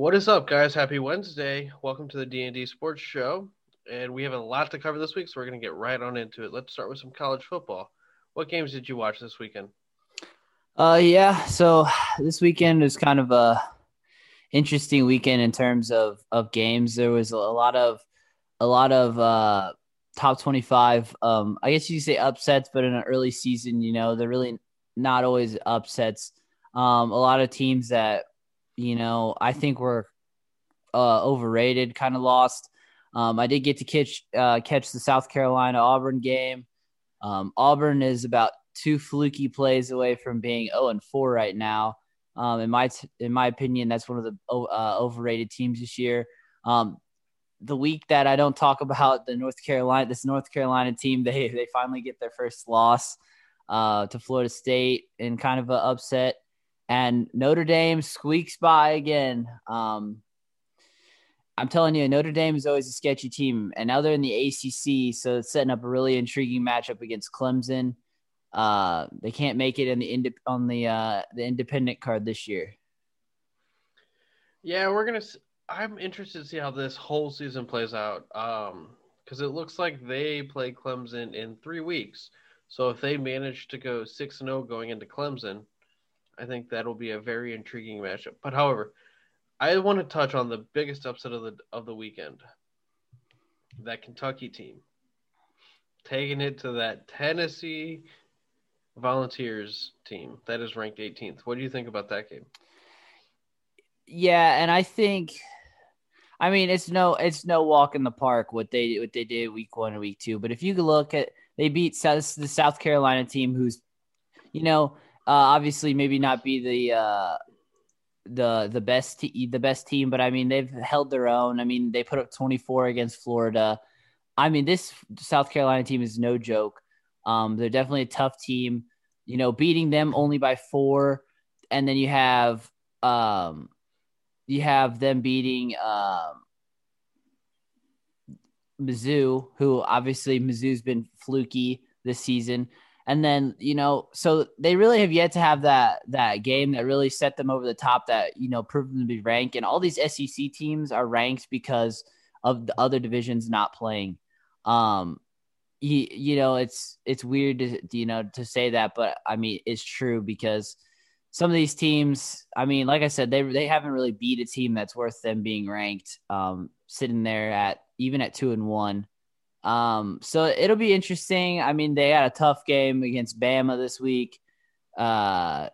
What is up, guys? Happy Wednesday. Welcome to the D&D Sports Show. And we have a lot to cover this week, so we're going to get right on into it. Let's start with some college football. What games did you watch this weekend? Uh, yeah. So this weekend was kind of a interesting weekend in terms of of games. There was a lot of a lot of uh top 25 um i guess you say upsets but in an early season you know they're really not always upsets um a lot of teams that you know i think were uh overrated kind of lost. Um i did get to catch uh catch the south carolina auburn game. Um auburn is about two fluky plays away from being 0 and 4 right now. Um in my t- in my opinion that's one of the uh, overrated teams this year. Um the week that I don't talk about the North Carolina, this North Carolina team, they they finally get their first loss uh, to Florida State in kind of an upset, and Notre Dame squeaks by again. Um, I'm telling you, Notre Dame is always a sketchy team, and now they're in the ACC, so it's setting up a really intriguing matchup against Clemson. Uh, they can't make it in the ind- on the uh, the independent card this year. Yeah, we're gonna. I'm interested to see how this whole season plays out. Um, because it looks like they play Clemson in three weeks. So if they manage to go six and zero going into Clemson, I think that'll be a very intriguing matchup. But however, I want to touch on the biggest upset of the of the weekend. That Kentucky team taking it to that Tennessee Volunteers team that is ranked 18th. What do you think about that game? Yeah, and I think I mean, it's no it's no walk in the park what they what they did week one and week two. But if you look at they beat South, the South Carolina team, who's you know obviously maybe not be the uh, the the best te- the best team, but I mean they've held their own. I mean they put up 24 against Florida. I mean this South Carolina team is no joke. Um, they're definitely a tough team. You know, beating them only by four, and then you have um, you have them beating um, Mizzou, who obviously Mizzou's been fluky this season. And then, you know, so they really have yet to have that that game that really set them over the top that, you know, proved them to be ranked. And all these SEC teams are ranked because of the other divisions not playing. Um you, you know, it's it's weird to you know to say that, but I mean it's true because – some of these teams, I mean, like I said, they they haven't really beat a team that's worth them being ranked, um, sitting there at even at two and one. Um, so it'll be interesting. I mean, they had a tough game against Bama this week. Uh,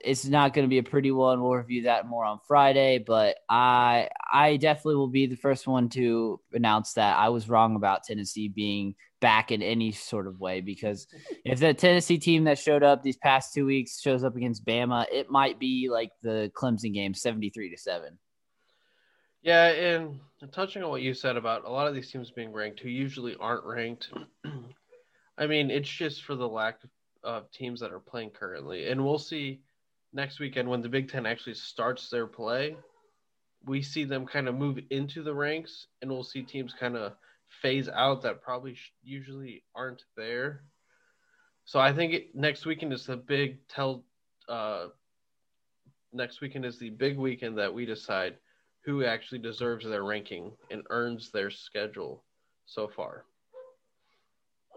it's not going to be a pretty one. We'll review that more on Friday, but I I definitely will be the first one to announce that I was wrong about Tennessee being back in any sort of way because if the Tennessee team that showed up these past two weeks shows up against Bama, it might be like the Clemson game, seventy-three to seven. Yeah, and touching on what you said about a lot of these teams being ranked who usually aren't ranked, I mean, it's just for the lack of teams that are playing currently, and we'll see next weekend when the Big Ten actually starts their play. We see them kind of move into the ranks, and we'll see teams kind of phase out that probably usually aren't there. So I think it, next weekend is the big tell. Uh, next weekend is the big weekend that we decide who actually deserves their ranking and earns their schedule so far.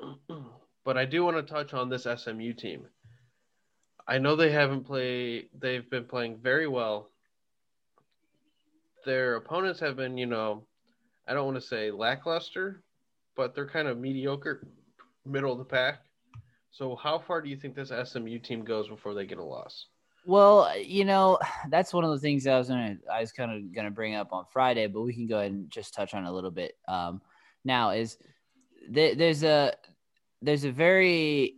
but I do want to touch on this SMU team. I know they haven't played. They've been playing very well. Their opponents have been, you know, I don't want to say lackluster, but they're kind of mediocre, middle of the pack. So, how far do you think this SMU team goes before they get a loss? Well, you know, that's one of the things I was gonna, I was kind of gonna bring up on Friday, but we can go ahead and just touch on a little bit. Um, now is th- there's a there's a very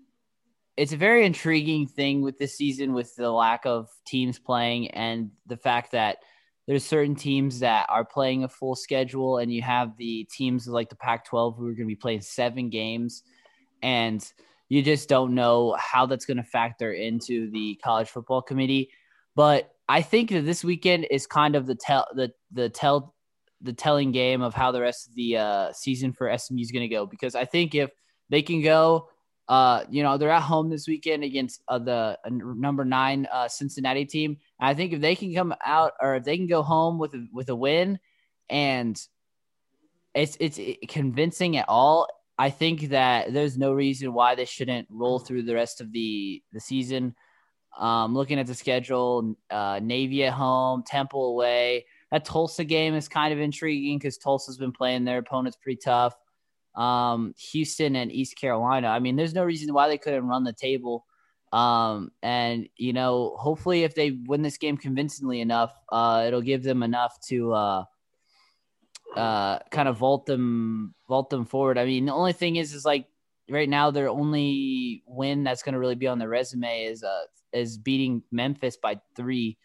it's a very intriguing thing with this season with the lack of teams playing and the fact that there's certain teams that are playing a full schedule and you have the teams like the Pac-12 who are going to be playing seven games and you just don't know how that's going to factor into the college football committee but I think that this weekend is kind of the tell the the tell the telling game of how the rest of the uh, season for SMU is going to go because I think if they can go Uh, you know, they're at home this weekend against uh, the uh, number nine uh, Cincinnati team. And I think if they can come out or if they can go home with a, with a win, and it's it's convincing at all, I think that there's no reason why they shouldn't roll through the rest of the the season. Um, looking at the schedule, uh, Navy at home, Temple away. That Tulsa game is kind of intriguing because Tulsa's been playing their opponents pretty tough. Um, Houston and East Carolina. I mean, there's no reason why they couldn't run the table. Um, and you know, hopefully, if they win this game convincingly enough, uh, it'll give them enough to uh, uh, kind of vault them, vault them forward. I mean, the only thing is, is like right now, their only win that's going to really be on their resume is uh is beating Memphis by three.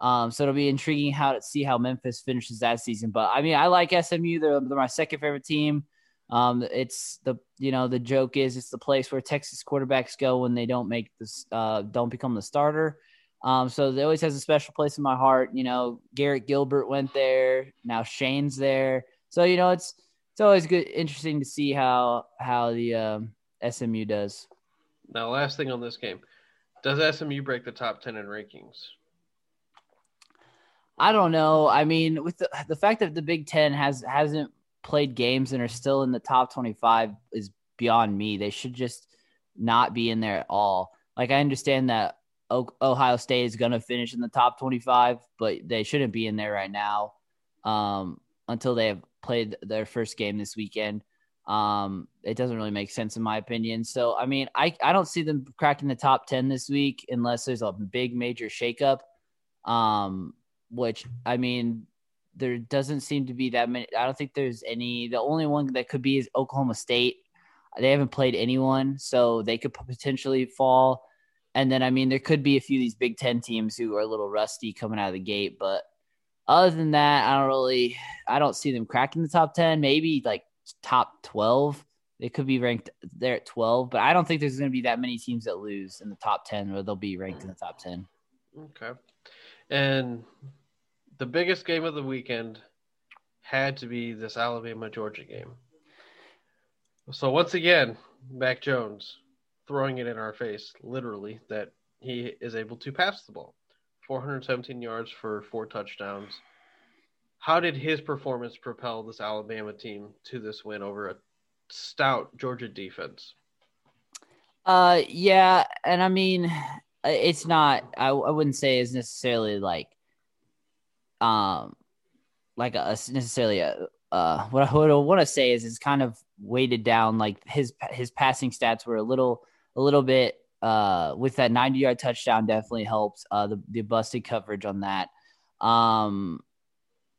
Um, so it'll be intriguing how to see how Memphis finishes that season. But I mean, I like SMU. They're, they're my second favorite team. Um, it's the you know the joke is it's the place where Texas quarterbacks go when they don't make this uh, don't become the starter. Um, so it always has a special place in my heart. You know, Garrett Gilbert went there. Now Shane's there. So you know, it's it's always good, interesting to see how how the um, SMU does. Now, last thing on this game, does SMU break the top ten in rankings? I don't know. I mean, with the the fact that the Big Ten has hasn't played games and are still in the top twenty five is beyond me. They should just not be in there at all. Like I understand that Ohio State is going to finish in the top 25, but they shouldn't be in there right now um, until they have played their first game this weekend. Um, it doesn't really make sense in my opinion. So, I mean, I, I don't see them cracking the top 10 this week unless there's a big major shakeup. Um, which I mean, there doesn't seem to be that many. I don't think there's any. The only one that could be is Oklahoma State. They haven't played anyone, so they could potentially fall. And then, I mean, there could be a few of these Big Ten teams who are a little rusty coming out of the gate. But other than that, I don't really, I don't see them cracking the top 10, maybe like top 12. They could be ranked there at 12, but I don't think there's going to be that many teams that lose in the top 10 where they'll be ranked in the top 10. Okay. And the biggest game of the weekend had to be this Alabama Georgia game. So once again, Mac Jones throwing it in our face, literally, that he is able to pass the ball. 417 yards for four touchdowns. How did his performance propel this Alabama team to this win over a stout Georgia defense? Uh, yeah, and I mean, it's not. I, I wouldn't say it's necessarily like, um, like a necessarily a. Uh, what I, what I want to say is it's kind of weighted down. Like his his passing stats were a little a little bit uh, with that 90 yard touchdown definitely helped uh, the, the busted coverage on that. Um,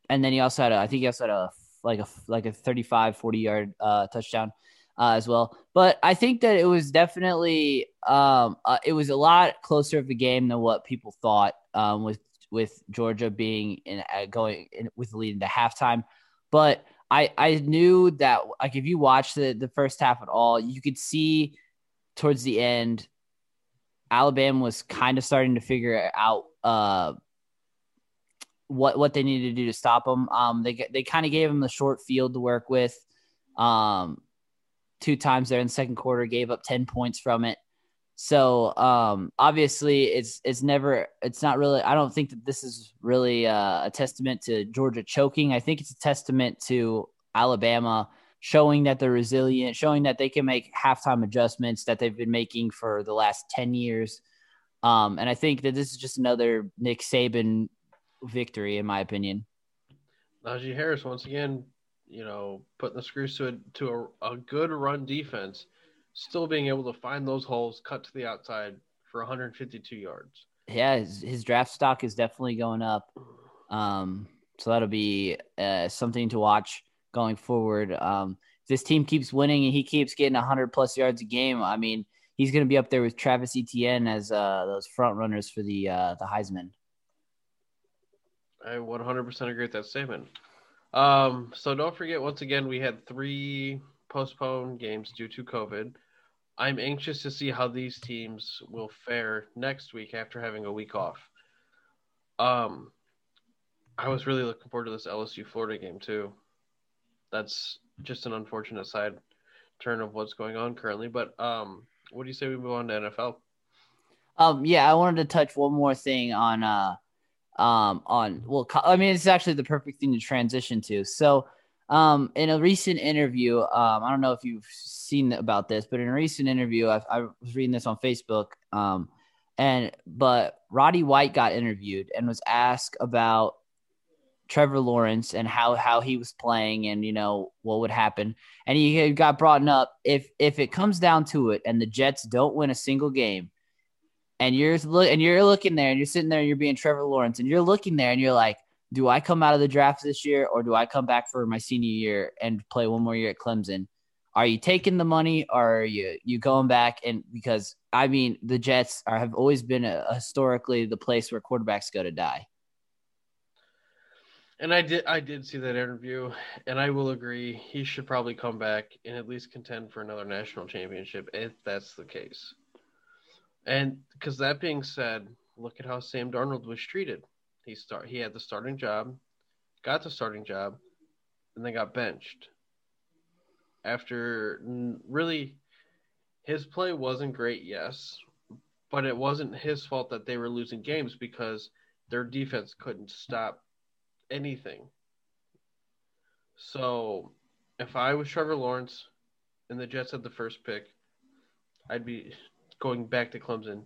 and then he also had, a, I think he also had a, like a, like a 35, 40 yard uh, touchdown uh, as well. But I think that it was definitely, um, uh, it was a lot closer of a game than what people thought um, with, with Georgia being in uh, going in, with the into halftime. But I, I knew that like if you watch the, the first half at all, you could see towards the end, Alabama was kind of starting to figure out uh, what what they needed to do to stop them. Um, they they kind of gave them the short field to work with. Um, two times there in the second quarter, gave up ten points from it. So um, obviously, it's it's never it's not really. I don't think that this is really uh, a testament to Georgia choking. I think it's a testament to Alabama showing that they're resilient, showing that they can make halftime adjustments that they've been making for the last 10 years. Um, and I think that this is just another Nick Saban victory, in my opinion. Najee Harris, once again, you know, putting the screws to a, to a, a good run defense, still being able to find those holes, cut to the outside for 152 yards. Yeah, his, his draft stock is definitely going up. Um, so that'll be uh, something to watch going forward. Um, this team keeps winning and he keeps getting 100 plus yards a game, I mean, he's going to be up there with Travis Etienne as uh, those front runners for the uh, the Heisman. I 100% agree with that statement. Um, so don't forget, once again, we had three postponed games due to COVID. I'm anxious to see how these teams will fare next week after having a week off. Um, I was really looking forward to this LSU Florida game too that's just an unfortunate side turn of what's going on currently. But um, what do you say we move on to NFL? Um, yeah, I wanted to touch one more thing on uh, um, on well, I mean, it's actually the perfect thing to transition to. So, um, in a recent interview, um, I don't know if you've seen about this, but in a recent interview, I, I was reading this on Facebook, um, and but Roddy White got interviewed and was asked about Trevor Lawrence and how how he was playing and you know what would happen. And he got brought up if if it comes down to it and the Jets don't win a single game, and you're and you're looking there and you're sitting there and you're being Trevor Lawrence and you're looking there and you're like, do I come out of the draft this year or do I come back for my senior year and play one more year at Clemson? Are you taking the money or are you you going back and because I mean the Jets are have always been a, historically the place where quarterbacks go to die. And I did I did see that interview and I will agree he should probably come back and at least contend for another national championship if that's the case. And because that being said, look at how Sam Darnold was treated. He start he had the starting job, got the starting job, and then got benched. After really his play wasn't great, yes, but it wasn't his fault that they were losing games because their defense couldn't stop anything. So, if I was Trevor Lawrence and the Jets had the first pick, I'd be going back to Clemson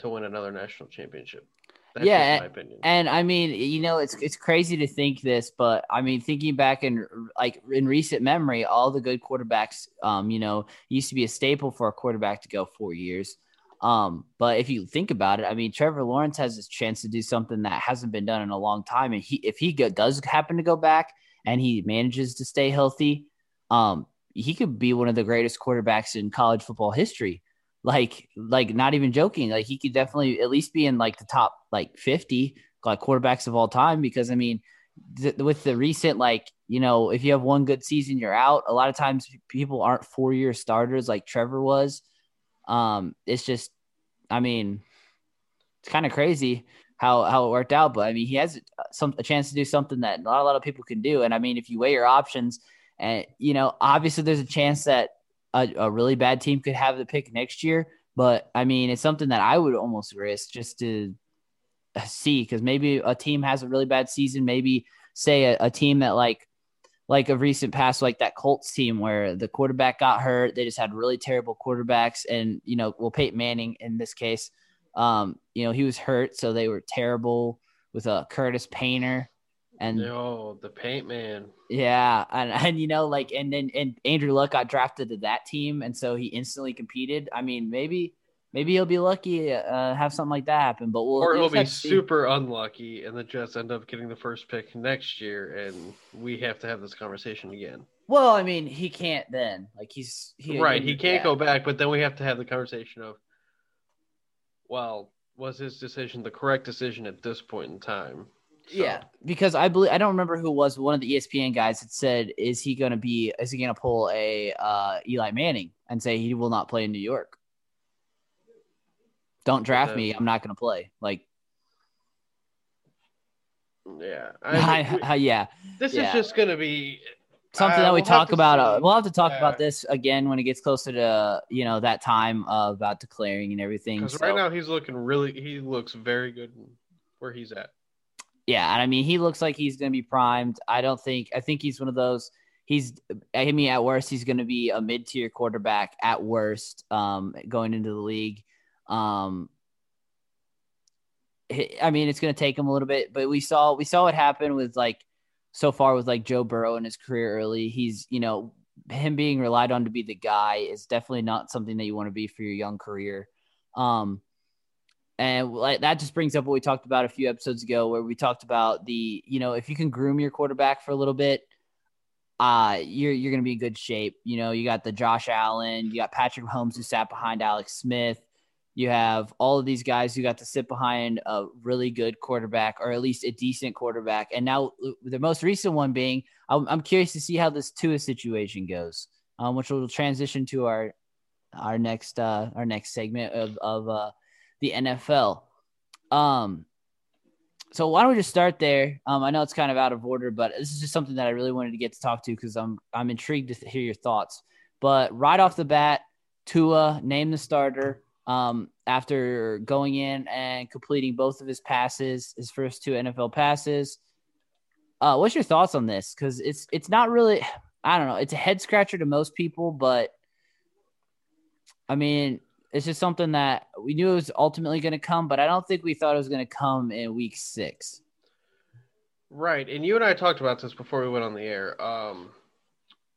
to win another national championship. That's yeah, my opinion. And I mean, you know, it's it's crazy to think this, but I mean, thinking back in like in recent memory, all the good quarterbacks, um, you know, used to be a staple for a quarterback to go four years. Um, but if you think about it, I mean, Trevor Lawrence has this chance to do something that hasn't been done in a long time, and he if he go, does happen to go back and he manages to stay healthy, um, he could be one of the greatest quarterbacks in college football history. Like, like not even joking, like he could definitely at least be in like the top like fifty like quarterbacks of all time. Because I mean, th- with the recent like you know, if you have one good season, you're out. A lot of times people aren't four year starters like Trevor was. Um, it's just, I mean, it's kind of crazy how how it worked out. But I mean, he has some a chance to do something that not a lot of people can do. And I mean, if you weigh your options, and you know, obviously there's a chance that a, a really bad team could have the pick next year. But I mean, it's something that I would almost risk just to see because maybe a team has a really bad season. Maybe say a, a team that like like a recent past, like that Colts team where the quarterback got hurt. They just had really terrible quarterbacks. And, you know, well, Peyton Manning in this case, um, you know, he was hurt. So they were terrible with a uh, Curtis Painter. And no, the paint man. Yeah. And, and, you know, like, and then, and Andrew Luck got drafted to that team. And so he instantly competed. I mean, maybe, maybe he'll be lucky uh, have something like that happen. But we'll or he'll be super unlucky, and the Jets end up getting the first pick next year, and we have to have this conversation again. Well, I mean, he can't then. Like he's he, right. He can't go back, but then we have to have the conversation of, well, was his decision the correct decision at this point in time? So. Yeah, because I believe I don't remember who was one of the ESPN guys that said, "Is he going to be? Is he going to pull a uh, Eli Manning and say he will not play in New York?" Don't draft me. I'm not going to play. Like, yeah, I, I, yeah. This yeah. is just going to be something uh, that we we'll talk about. Uh, we'll have to talk yeah. about this again when it gets closer to you know that time uh, about declaring and everything. Because so. right now he's looking really. He looks very good where he's at. Yeah, and I mean he looks like he's going to be primed. I don't think. I think he's one of those. He's. I mean, at worst, he's going to be a mid-tier quarterback. At worst, um, going into the league. Um, I mean, it's going to take him a little bit, but we saw we saw what happened with like so far with like Joe Burrow in his career early. He's you know him being relied on to be the guy is definitely not something that you want to be for your young career. Um, and like that just brings up what we talked about a few episodes ago, where we talked about the you know if you can groom your quarterback for a little bit, uh, you're you're going to be in good shape. You know, you got the Josh Allen, you got Patrick Mahomes who sat behind Alex Smith. You have all of these guys who got to sit behind a really good quarterback or at least a decent quarterback. And now the most recent one being, I'm, I'm curious to see how this Tua situation goes, um, which will transition to our our next uh, our next segment of of uh, the NFL. Um, so why don't we just start there? Um, I know it's kind of out of order, but this is just something that I really wanted to get to talk to because I'm I'm intrigued to hear your thoughts. But right off the bat, Tua name the starter um, after going in and completing both of his passes, his first two NFL passes. Uh, what's your thoughts on this? Because it's it's not really, I don't know, it's a head scratcher to most people, but I mean, it's just something that we knew it was ultimately going to come, but I don't think we thought it was going to come in week six. Right, and you and I talked about this before we went on the air. Um,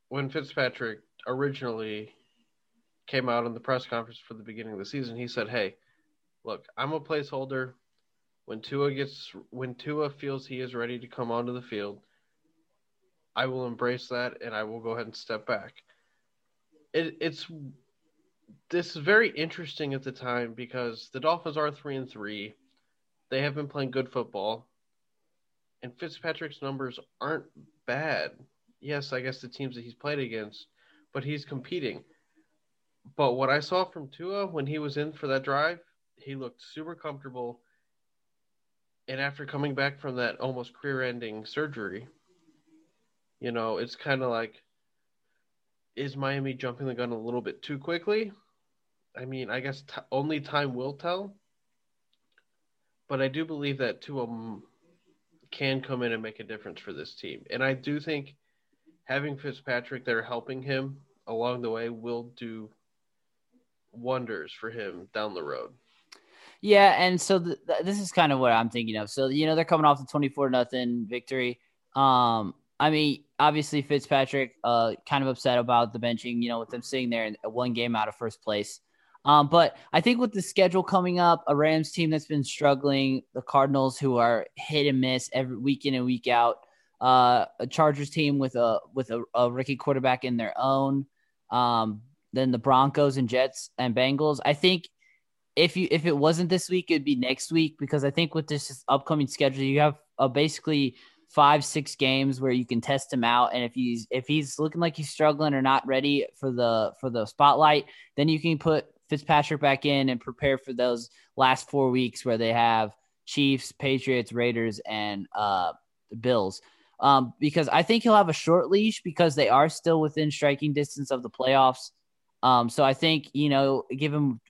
when Fitzpatrick originally came out in the press conference for the beginning of the season, he said, "Hey, look, I'm a placeholder. When Tua gets when Tua feels he is ready to come onto the field, I will embrace that and I will go ahead and step back." It, it's this is very interesting at the time because the Dolphins are three and three. They have been playing good football, and Fitzpatrick's numbers aren't bad. Yes, I guess the teams that he's played against, but he's competing. But what I saw from Tua when he was in for that drive, he looked super comfortable. And after coming back from that almost career ending surgery, you know, it's kind of like, is Miami jumping the gun a little bit too quickly? I mean, I guess t- only time will tell. But I do believe that Tua can come in and make a difference for this team. And I do think having Fitzpatrick there helping him along the way will do wonders for him down the road. Yeah, and so th- this is kind of what I'm thinking of. So you know they're coming off the 24 nothing victory. Um, I mean, obviously Fitzpatrick, uh, kind of upset about the benching. You know, with them sitting there in one game out of first place. Um, but I think with the schedule coming up, a Rams team that's been struggling, the Cardinals who are hit and miss every week in and week out, uh, a Chargers team with a with a, a rookie quarterback in their own. Um, then the Broncos and Jets and Bengals. I think if you if it wasn't this week, it'd be next week because I think with this upcoming schedule, you have uh, basically five six games where you can test him out, and if he's if he's looking like he's struggling or not ready for the for the spotlight, then you can put Fitzpatrick back in and prepare for those last four weeks where they have Chiefs, Patriots, Raiders, and uh, Bills. Um, because I think he'll have a short leash because they are still within striking distance of the playoffs. Um, so I think, you know, give him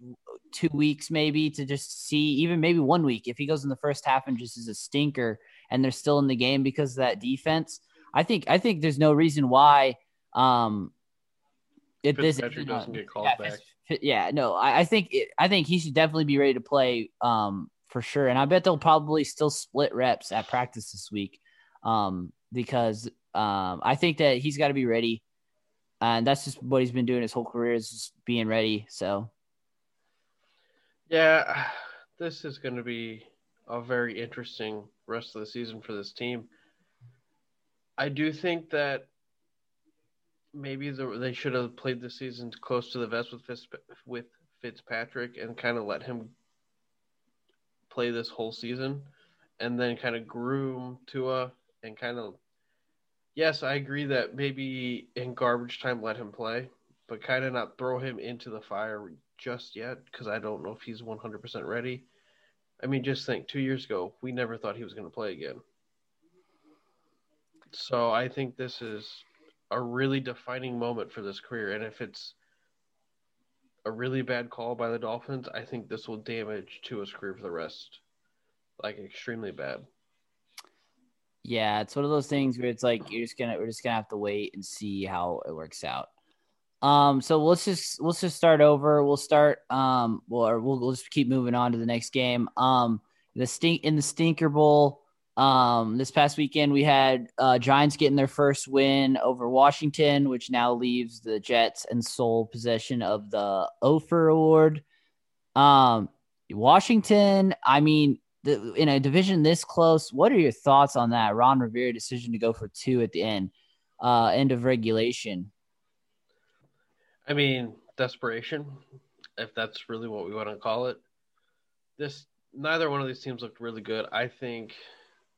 two weeks maybe to just see, even maybe one week if he goes in the first half and just is a stinker and they're still in the game because of that defense. I think I think there's no reason why um if this doesn't get called yeah, back. Yeah, no, I, I think it, I think he should definitely be ready to play um for sure. And I bet they'll probably still split reps at practice this week. Um because um I think that he's got to be ready Uh, and that's just what he's been doing his whole career is just being ready. So, yeah, this is going to be a very interesting rest of the season for this team. I do think that maybe the, they should have played the season close to the vest with Fitz, with Fitzpatrick and kind of let him play this whole season, and then kind of groom Tua and kind of yes, I agree that maybe in garbage time let him play, but kind of not throw him into the fire just yet because I don't know if he's 100% ready. I mean, just think two years ago, we never thought he was going to play again. So I think this is a really defining moment for this career. And if it's a really bad call by the Dolphins, I think this will damage to Tua's career for the rest. Like extremely bad. Yeah, it's one of those things where it's like you're just gonna we're just gonna have to wait and see how it works out. Um, so let's just let's just start over. We'll start um, or we'll, we'll just keep moving on to the next game. Um, the stink in the Stinker Bowl. Um, this past weekend we had uh, Giants getting their first win over Washington, which now leaves the Jets in sole possession of the Ophir Award. Um, Washington, I mean, the, in a division this close, what are your thoughts on that Ron Rivera decision to go for two at the end, uh, end of regulation? I mean, desperation, if that's really what we want to call it. This neither one of these teams looked really good. I think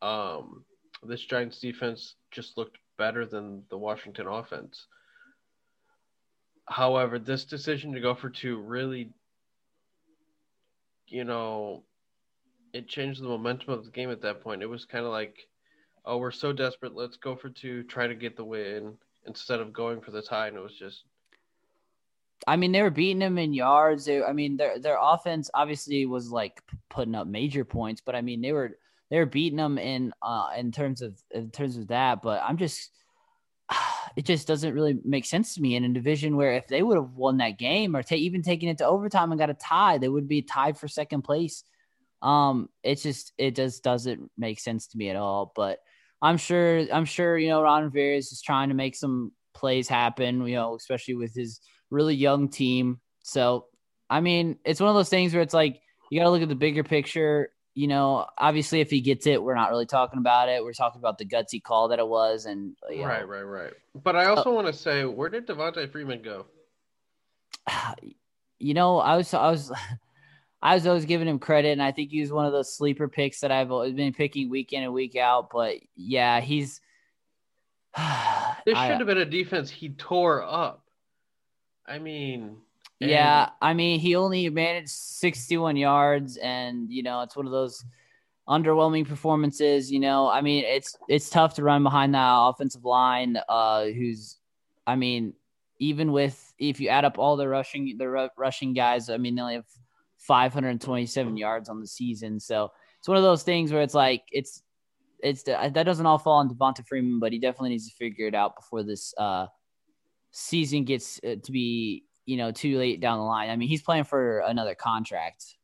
um, this Giants defense just looked better than the Washington offense. However, this decision to go for two really, you know, it changed the momentum of the game at that point. It was kind of like, oh, we're so desperate, let's go for two, try to get the win instead of going for the tie. And it was just, I mean, they were beating them in yards. They, I mean, their their offense obviously was like putting up major points, but I mean, they were they were beating them in uh in terms of in terms of that. But I'm just it just doesn't really make sense to me in a division where if they would have won that game or even taken it to overtime and got a tie, they would be tied for second place. Um, it's just it just doesn't make sense to me at all. But I'm sure I'm sure you know Ron Rivera is just trying to make some plays happen. You know, especially with his really young team. So I mean, it's one of those things where it's like you got to look at the bigger picture you know, obviously, if he gets it, we're not really talking about it. We're talking about the gutsy call that it was, and you know. right, right, right. But I also uh, want to say, where did Devonta Freeman go? You know, I was, I was, I was always giving him credit, and I think he was one of those sleeper picks that I've always been picking week in and week out. But yeah, he's. this should have been a defense he tore up. I mean, yeah, I mean, he only managed 61 yards, and you know, it's one of those underwhelming performances. You know, I mean, it's it's tough to run behind that offensive line. Uh, who's, I mean, even with if you add up all the rushing the rushing guys, I mean, they only have 527 yards on the season. So it's one of those things where it's like it's it's that doesn't all fall on Devonta Freeman, but he definitely needs to figure it out before this uh season gets uh, to be you know, too late down the line. I mean, he's playing for another contract.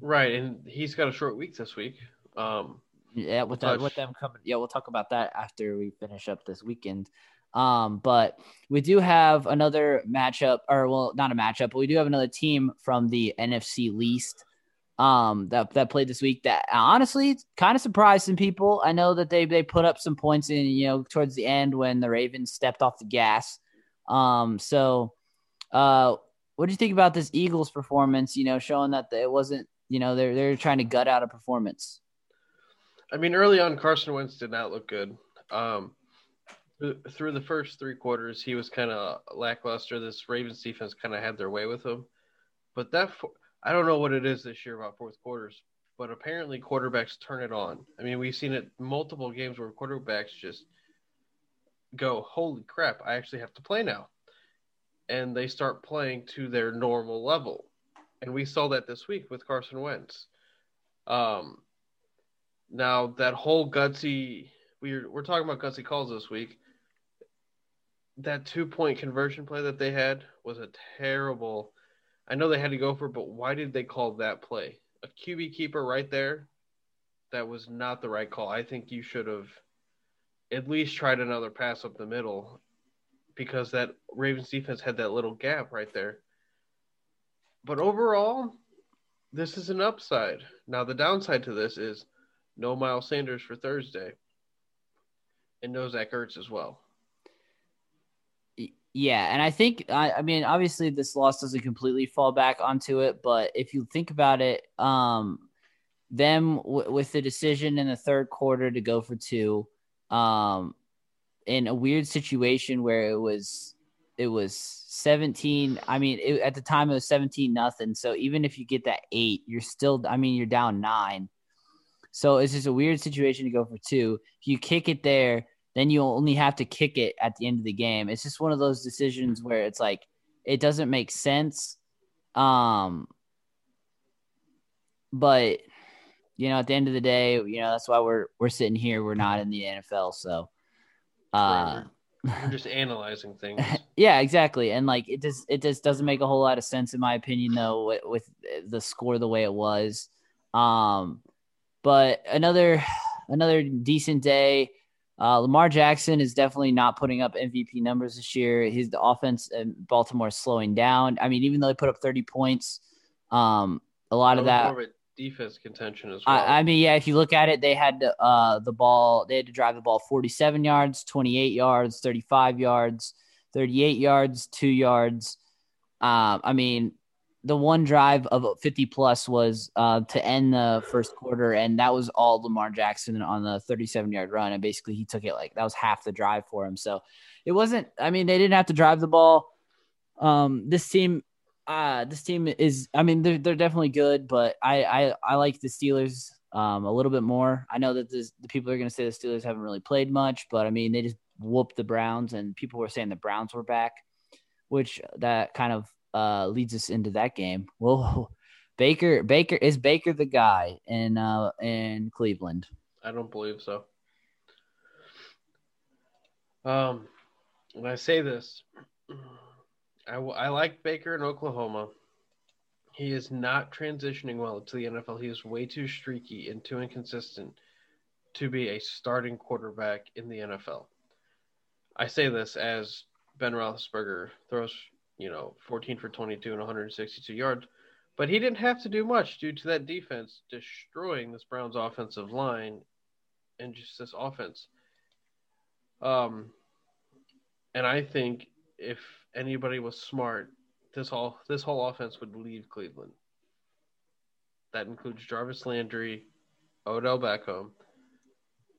Right, and he's got a short week this week. Um, yeah, with that, with them coming. Yeah, we'll talk about that after we finish up this weekend. Um, but we do have another matchup, or well, not a matchup, but we do have another team from the NFC least um that that played this week that honestly kind of surprised some people. I know that they they put up some points in you know towards the end when the Ravens stepped off the gas. Um so uh, what do you think about this Eagles performance? You know, showing that it wasn't, you know, they're they're trying to gut out a performance. I mean, early on, Carson Wentz did not look good. Um, through the first three quarters, he was kind of lackluster. This Ravens defense kind of had their way with him, but that I don't know what it is this year about fourth quarters, but apparently quarterbacks turn it on. I mean, we've seen it multiple games where quarterbacks just go, "Holy crap! I actually have to play now." and they start playing to their normal level. And we saw that this week with Carson Wentz. Um, now that whole gutsy we're we're talking about gutsy calls this week. That two point conversion play that they had was a terrible. I know they had to go for, it, but why did they call that play? A QB keeper right there. That was not the right call. I think you should have at least tried another pass up the middle because that Ravens defense had that little gap right there. But overall, this is an upside. Now the downside to this is no Miles Sanders for Thursday, and no Zach Ertz as well. Yeah, and I think I, I mean obviously this loss doesn't completely fall back onto it, but if you think about it, um, them w- with the decision in the third quarter to go for two, um, in a weird situation where it was it was 17 i mean it, at the time it was 17 nothing so even if you get that eight you're still i mean you're down nine. So it's just a weird situation to go for two. If you kick it there then you only have to kick it at the end of the game it's just one of those decisions where it's like it doesn't make sense um but you know at the end of the day you know that's why we're we're sitting here we're not in the nfl so uh, we're just analyzing things. yeah, exactly. And like it just it just doesn't make a whole lot of sense in my opinion though with, with the score the way it was. Um, but another another decent day. Uh, Lamar Jackson is definitely not putting up MVP numbers this year. His the offense in Baltimore is slowing down. I mean, even though they put up 30 points, um, a lot of that defense contention as well. I, I, mean, yeah, if you look at it, they had uh, the ball, they had to drive the ball 47 yards, 28 yards, 35 yards, 38 yards, two yards. Um, I mean, the one drive of 50 plus was uh, to end the first quarter, and that was all Lamar Jackson on the 37 yard run. And basically, he took it like that was half the drive for him. So it wasn't, I mean, they didn't have to drive the ball. Um, this team uh this team is I mean they're they're definitely good, but I I, I like the Steelers um a little bit more. I know that this, the people are going to say the Steelers haven't really played much, but I mean they just whooped the Browns and people were saying the Browns were back. which that kind of uh, leads us into that game. Well, Baker Baker is Baker the guy in uh, in Cleveland. I don't believe so. Um, when I say this, I, I like Baker in Oklahoma. He is not transitioning well to the NFL. He is way too streaky and too inconsistent to be a starting quarterback in the NFL. I say this as Ben Roethlisberger throws, you know, 14 for 22 and 162 yards, but he didn't have to do much due to that defense destroying this Browns offensive line and just this offense. Um, and I think if anybody was smart, this whole this whole offense would leave Cleveland. That includes Jarvis Landry, Odell Beckham,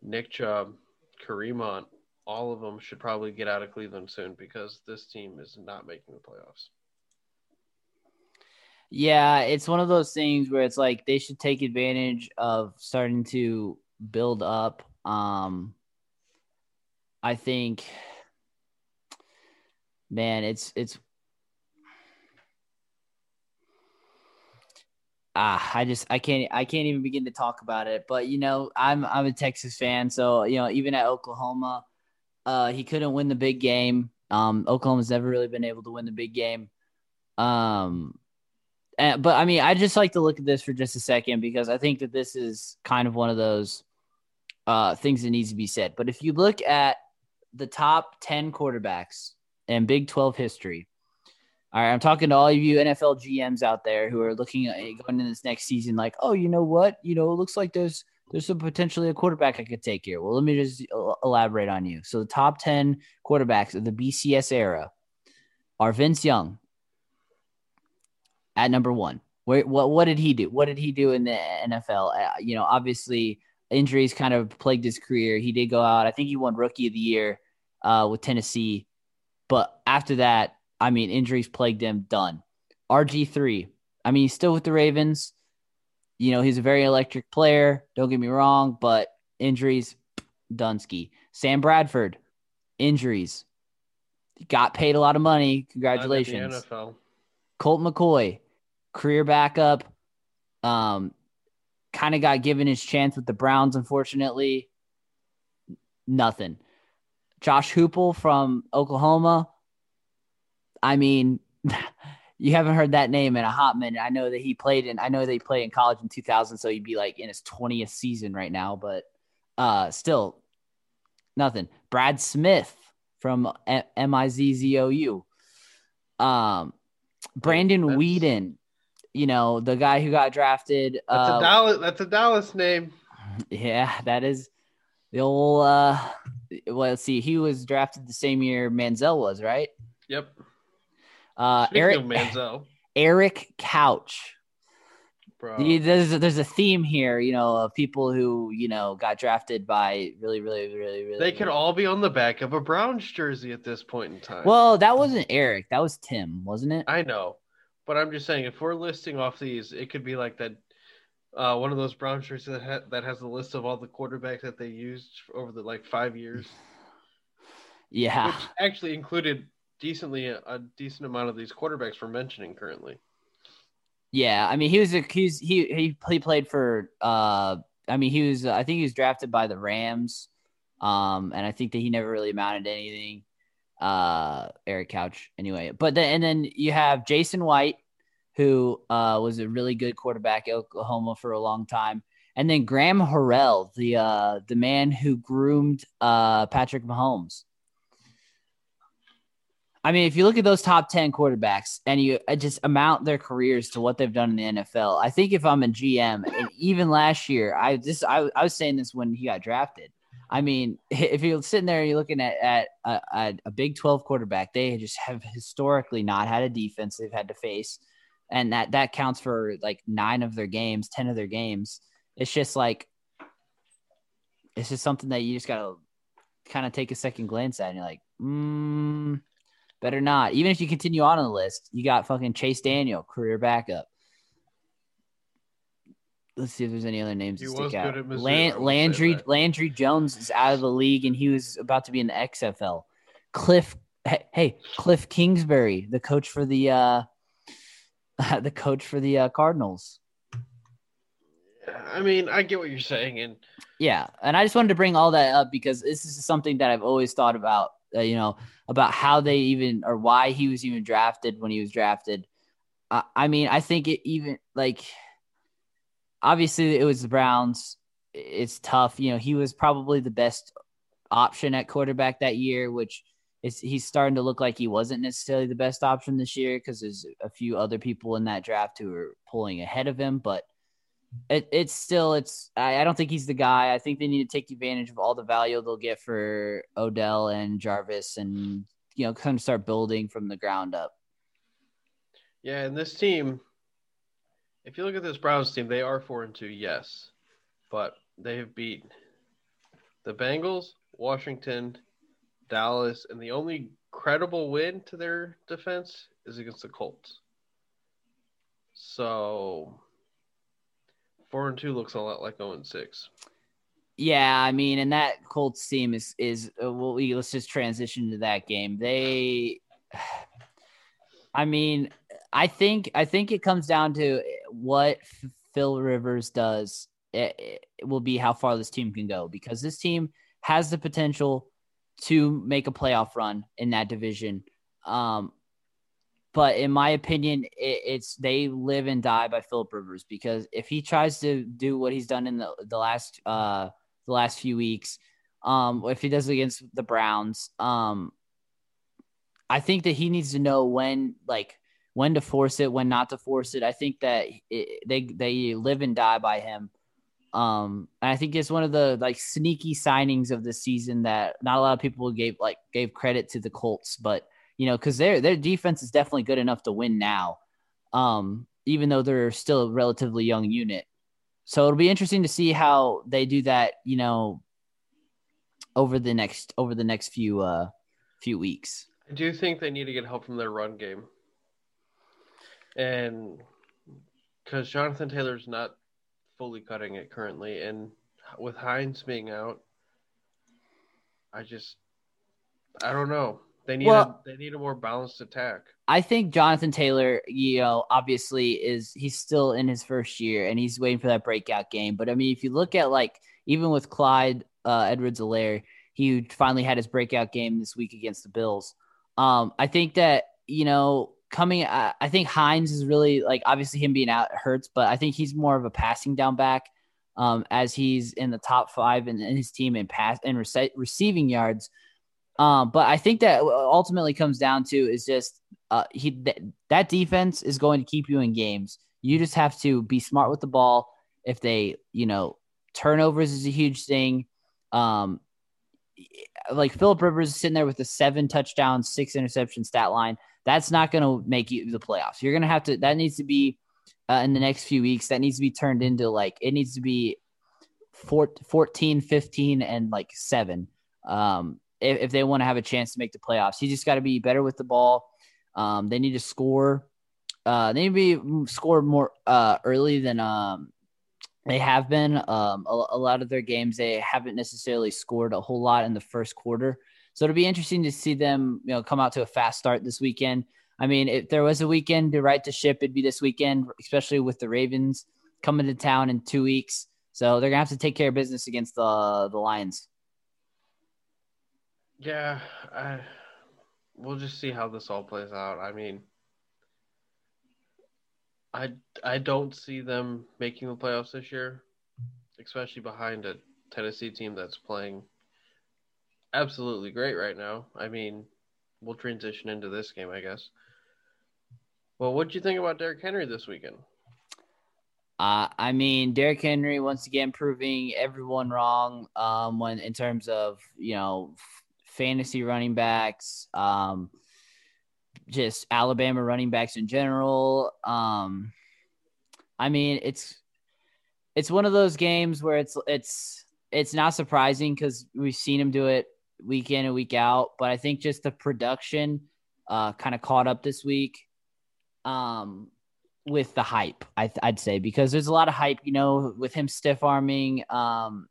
Nick Chubb, Kareem Hunt. All of them should probably get out of Cleveland soon because this team is not making the playoffs. Yeah, it's one of those things where it's like they should take advantage of starting to build up. Um, I think, man, it's it's. Ah, I just I can't I can't even begin to talk about it. But you know, I'm I'm a Texas fan, so you know, even at Oklahoma, uh, he couldn't win the big game. Um, Oklahoma's never really been able to win the big game. Um, and, but I mean, I just like to look at this for just a second because I think that this is kind of one of those uh, things that needs to be said. But if you look at the top 10 quarterbacks in Big 12 history, all right, I'm talking to all of you NFL GMs out there who are looking at going into this next season, like, oh, you know what? You know, it looks like there's there's some potentially a quarterback I could take here. Well, let me just elaborate on you. So the top 10 quarterbacks of the BCS era are Vince Young, at number one. Where, what what did he do? What did he do in the NFL? Uh, you know, obviously injuries kind of plagued his career. He did go out. I think he won Rookie of the Year uh, with Tennessee, but after that, I mean, injuries plagued him. Done. RG three. I mean, he's still with the Ravens. You know, he's a very electric player. Don't get me wrong, but injuries, Dunsky. Sam Bradford, injuries. Got paid a lot of money. Congratulations. Colt McCoy, career backup. Um, kind of got given his chance with the Browns, unfortunately. Nothing. Josh Heupel from Oklahoma. I mean, you haven't heard that name in a hot minute. I know that he played in. I know that he played in college in 2000, so he'd be like in his 20th season right now. But uh, still, nothing. Brad Smith from M I Z Z O U. Um, Brandon that's, Weeden, you know, the guy who got drafted. That's uh, a Dallas. That's a Dallas name. Yeah, that is the old. uh Well, let's see. He was drafted the same year Manziel was, right? Yep. Uh, Eric Manziel. Eric Couch. Bro. There's a, there's a theme here, you know, of people who you know got drafted by really, really, really, really. They could all be on the back of a Browns jersey at this point in time. Well, that wasn't Eric. That was Tim, wasn't it? I know, but I'm just saying, if we're listing off these, it could be like that. Uh, one of those Brown jerseys that ha- that has a list of all the quarterbacks that they used over the like five years. Yeah, which actually included decently a, decent amount of these quarterbacks we're mentioning currently. Yeah, I mean he was a he's, he he he played for uh I mean he was I think he was drafted by the Rams, um and I think that he never really amounted to anything. Uh, Eric Couch anyway, but then and then you have Jason White, who uh was a really good quarterback at Oklahoma for a long time, and then Graham Harrell, the uh the man who groomed uh Patrick Mahomes. I mean, if you look at those top 10 quarterbacks and you uh, just amount their careers to what they've done in the NFL, I think if I'm a GM, and even last year, I just I, I was saying this when he got drafted. I mean, if you're sitting there, you're looking at, at a, a Big 12 quarterback, they just have historically not had a defense they've had to face. And that, that counts for like nine of their games, 10 of their games. It's just like, it's just something that you just got to kind of take a second glance at. And you're like, hmm Better not. Even if you continue on, on the list, you got fucking Chase Daniel, career backup. Let's see if there's any other names he that stick out. Land, Landry Landry Jones is out of the league, and he was about to be in the XFL. Cliff Hey, hey, Cliff Kingsbury, the coach for the uh, the coach for the uh, Cardinals. I mean, I get what you're saying, and yeah, and I just wanted to bring all that up because this is something that I've always thought about. Uh, you know, about how they even or why he was even drafted when he was drafted. I mean, I think it even like obviously it was the Browns. It's tough. You know, he was probably the best option at quarterback that year, which is he's starting to look like he wasn't necessarily the best option this year because there's a few other people in that draft who are pulling ahead of him. But it, it's still it's I, I don't think he's the guy. I think they need to take advantage of all the value they'll get for Odell and Jarvis and you know kind of start building from the ground up. Yeah, and this team, if you look at this Browns team, they are four and two, yes, but they have beat the Bengals, Washington, Dallas, and the only credible win to their defense is against the Colts. So four and two looks a lot like zero and six. Yeah, I mean, and that Colts team is is uh, well, we let's just transition to that game. They, I mean, I think I think it comes down to what Phil Rivers does. It, it will be how far this team can go because this team has the potential to make a playoff run in that division. Um, but in my opinion, it, it's they live and die by Philip Rivers because if he tries to do what he's done in the the last uh the last few weeks, um, if he does it against the Browns, um, I think that he needs to know when like when to force it, when not to force it. I think that it, they they live and die by him. Um, and I think it's one of the like sneaky signings of the season that not a lot of people gave like gave credit to the Colts, but you know, because their their defense is definitely good enough to win now, um, even though they're still a relatively young unit. So it'll be interesting to see how they do that, you know, over the next over the next few uh few weeks. I do think they need to get help from their run game, and because Jonathan Taylor's not fully cutting it currently, and with Hines being out, I just I don't know. They need well, a, they need a more balanced attack. I think Jonathan Taylor, you know, obviously is he's still in his first year and he's waiting for that breakout game. But I mean, if you look at like even with Clyde uh, Edwards-Helaire, he finally had his breakout game this week against the Bills. Um, I think that you know coming, I, I think Hines is really like obviously him being out hurts, but I think he's more of a passing down back. Um, as he's in the top five in, in his team in pass and rece- receiving yards. Um, but I think that ultimately comes down to is just uh, he th- that defense is going to keep you in games. You just have to be smart with the ball. If they, you know, turnovers is a huge thing. Um, like Philip Rivers is sitting there with a seven touchdown, six interception stat line. That's not going to make you the playoffs. You're going to have to. That needs to be uh, in the next few weeks. That needs to be turned into like it needs to be 14, 15, and like seven. Um, if, if they want to have a chance to make the playoffs. He just got to be better with the ball. Um, they need to score. Uh, they need to be score more uh, early than um, they have been. Um, a, a, lot of their games they haven't necessarily scored a whole lot in the first quarter. So it'll be interesting to see them, you know, come out to a fast start this weekend. I mean, if there was a weekend to right to ship, it'd be this weekend, especially with the Ravens coming to town in two weeks. So they're gonna have to take care of business against the the Lions. Yeah, I, we'll just see how this all plays out. I mean, I I don't see them making the playoffs this year, especially behind a Tennessee team that's playing absolutely great right now. I mean, we'll transition into this game, I guess. Well, what do you think about Derrick Henry this weekend? Uh, I mean, Derrick Henry once again proving everyone wrong. Um, when in terms of you know fantasy running backs, um, just Alabama running backs in general. Um, I mean, it's it's one of those games where it's it's it's not surprising because we've seen him do it week in and week out. But I think just the production uh, kind of caught up this week um, with the hype. I, would say because there's a lot of hype, you know, with him stiff arming um,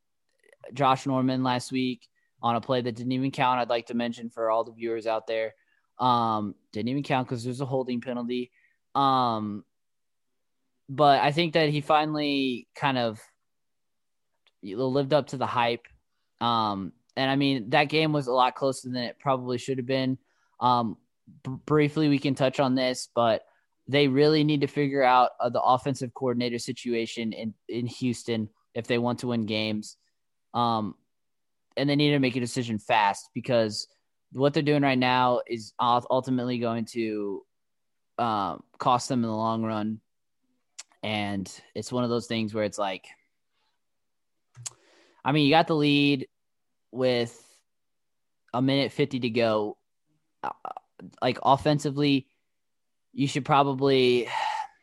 Josh Norman last week on a play that didn't even count. I'd like to mention for all the viewers out there. Um, didn't even count because there's a holding penalty. Um, but I think that he finally kind of lived up to the hype. Um, and I mean, that game was a lot closer than it probably should have been. Um, b- briefly, we can touch on this, but they really need to figure out uh, the offensive coordinator situation in, in Houston if they want to win games. Um, and they need to make a decision fast because what they're doing right now is ultimately going to uh, cost them in the long run. And it's one of those things where it's like, I mean, you got the lead with a minute 50 to go. Uh, like offensively, you should probably,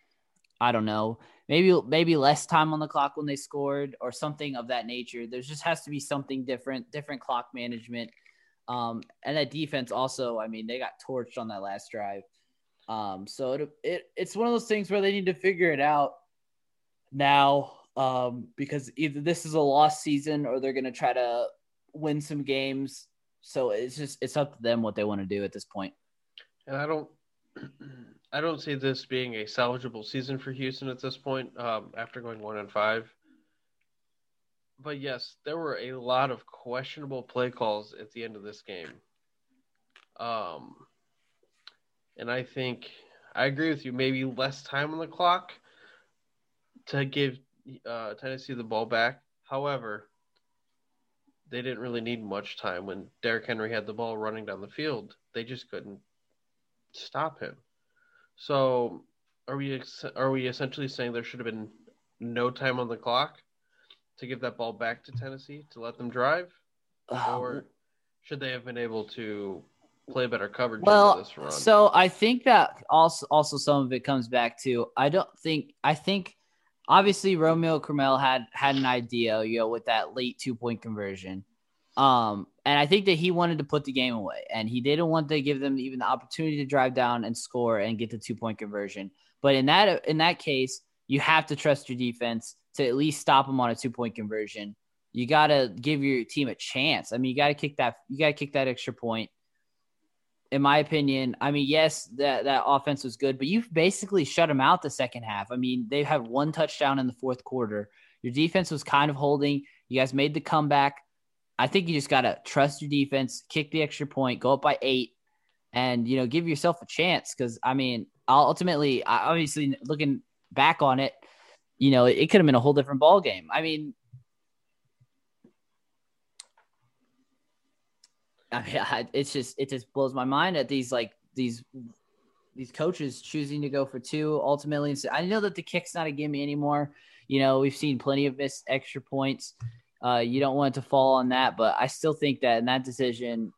I don't know, maybe maybe less time on the clock when they scored or something of that nature. There just has to be something different, different clock management. Um, and that defense also, I mean, they got torched on that last drive. Um, so it, it it's one of those things where they need to figure it out now um, because either this is a lost season or they're going to try to win some games. So it's just it's up to them what they want to do at this point. And I don't I don't see this being a salvageable season for Houston at this point um, after going one and five. But yes, there were a lot of questionable play calls at the end of this game. Um, and I think I agree with you. Maybe less time on the clock to give uh, Tennessee the ball back. However, they didn't really need much time when Derrick Henry had the ball running down the field. They just couldn't stop him. So, are we are we essentially saying there should have been no time on the clock to give that ball back to Tennessee to let them drive, uh, or should they have been able to play better coverage well, So I think that also also some of it comes back to I don't think I think obviously Romeo Crennel had had an idea, you know, with that late two point conversion. Um, and I think that he wanted to put the game away, and he didn't want to give them even the opportunity to drive down and score and get the two point conversion. But in that in that case, you have to trust your defense to at least stop them on a two point conversion. You got to give your team a chance. I mean, you got to kick that. You got to kick that extra point. In my opinion, I mean, yes, that that offense was good, but you've basically shut them out the second half. I mean, they had one touchdown in the fourth quarter. Your defense was kind of holding. You guys made the comeback. I think you just got to trust your defense, kick the extra point, go up by eight, and you know give yourself a chance. Because I mean, ultimately, obviously, looking back on it, you know, it, could have been a whole different ball game. I mean, I mean, I, it's just it just blows my mind that these like these these coaches choosing to go for two ultimately. I know that the kick's not a gimme anymore. You know, we've seen plenty of missed extra points. Uh, you don't want to fall on that, but I still think that in that decision,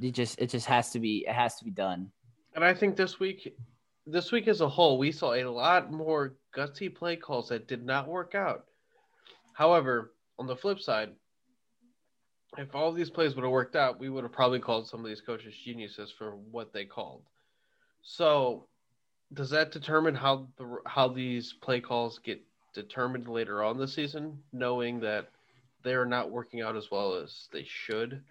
it just it just has to be it has to be done. And I think this week, this week as a whole, we saw a lot more gutsy play calls that did not work out. However, on the flip side, if all these plays would have worked out, we would have probably called some of these coaches geniuses for what they called. So, does that determine how the how these play calls get determined later on the season, knowing that they're not working out as well as they should?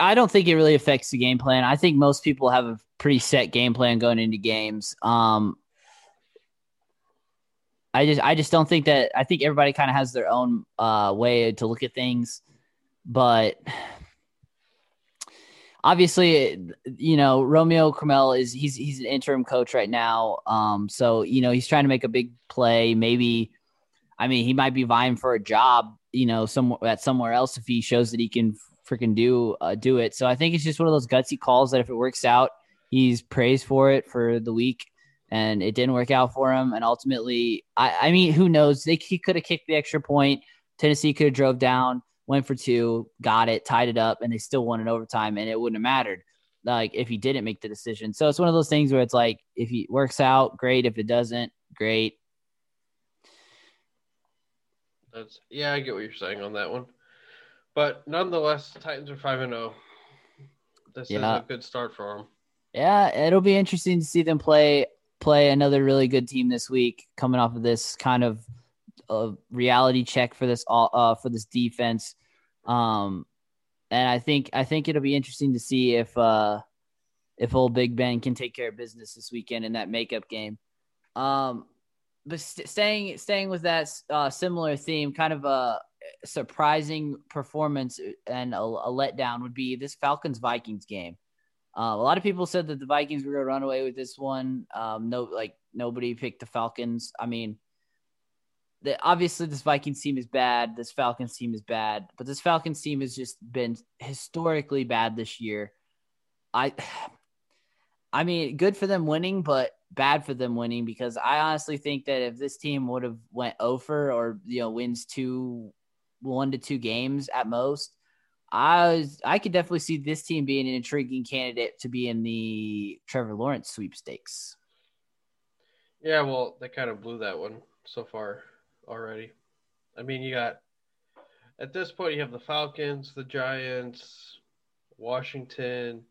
I don't think it really affects the game plan. I think most people have a pretty set game plan going into games. Um, I just I just don't think that I think everybody kind of has their own uh, way to look at things, but obviously, you know, Romeo Crennel is he's he's an interim coach right now. Um, so you know, he's trying to make a big play. Maybe, I mean, he might be vying for a job, you know, somewhere at somewhere else if he shows that he can freaking do uh, do it. So I think it's just one of those gutsy calls that if it works out, he's praised for it for the week. And it didn't work out for him, and ultimately, I, I mean, who knows? They he could have kicked the extra point. Tennessee could have drove down went for two, got it, tied it up, and they still won in overtime, and it wouldn't have mattered like if he didn't make the decision. So it's one of those things where it's like if he works out, great. If it doesn't, great. That's yeah, I get what you're saying on that one. But nonetheless, Titans are five and zero. Oh. This yeah. is a good start for them. Yeah, it'll be interesting to see them play play another really good team this week, coming off of this kind of a reality check for this uh, for this defense. Um, and I think I think it'll be interesting to see if uh, if old Big Ben can take care of business this weekend in that makeup game. Um, but st- staying staying with that uh, similar theme, kind of a surprising performance and a, a letdown would be this Falcons Vikings game. Uh, a lot of people said that the Vikings were going to run away with this one. Um, no, like nobody picked the Falcons. I mean, the, obviously this Vikings team is bad. This Falcons team is bad, but this Falcons team has just been historically bad this year. I, I mean, good for them winning, but bad for them winning because I honestly think that if this team would have went over or you know wins two, one to two games at most, I was I could definitely see this team being an intriguing candidate to be in the Trevor Lawrence sweepstakes. Yeah, well, they kind of blew that one so far already. I mean, you got at this point you have the Falcons, the Giants, Washington,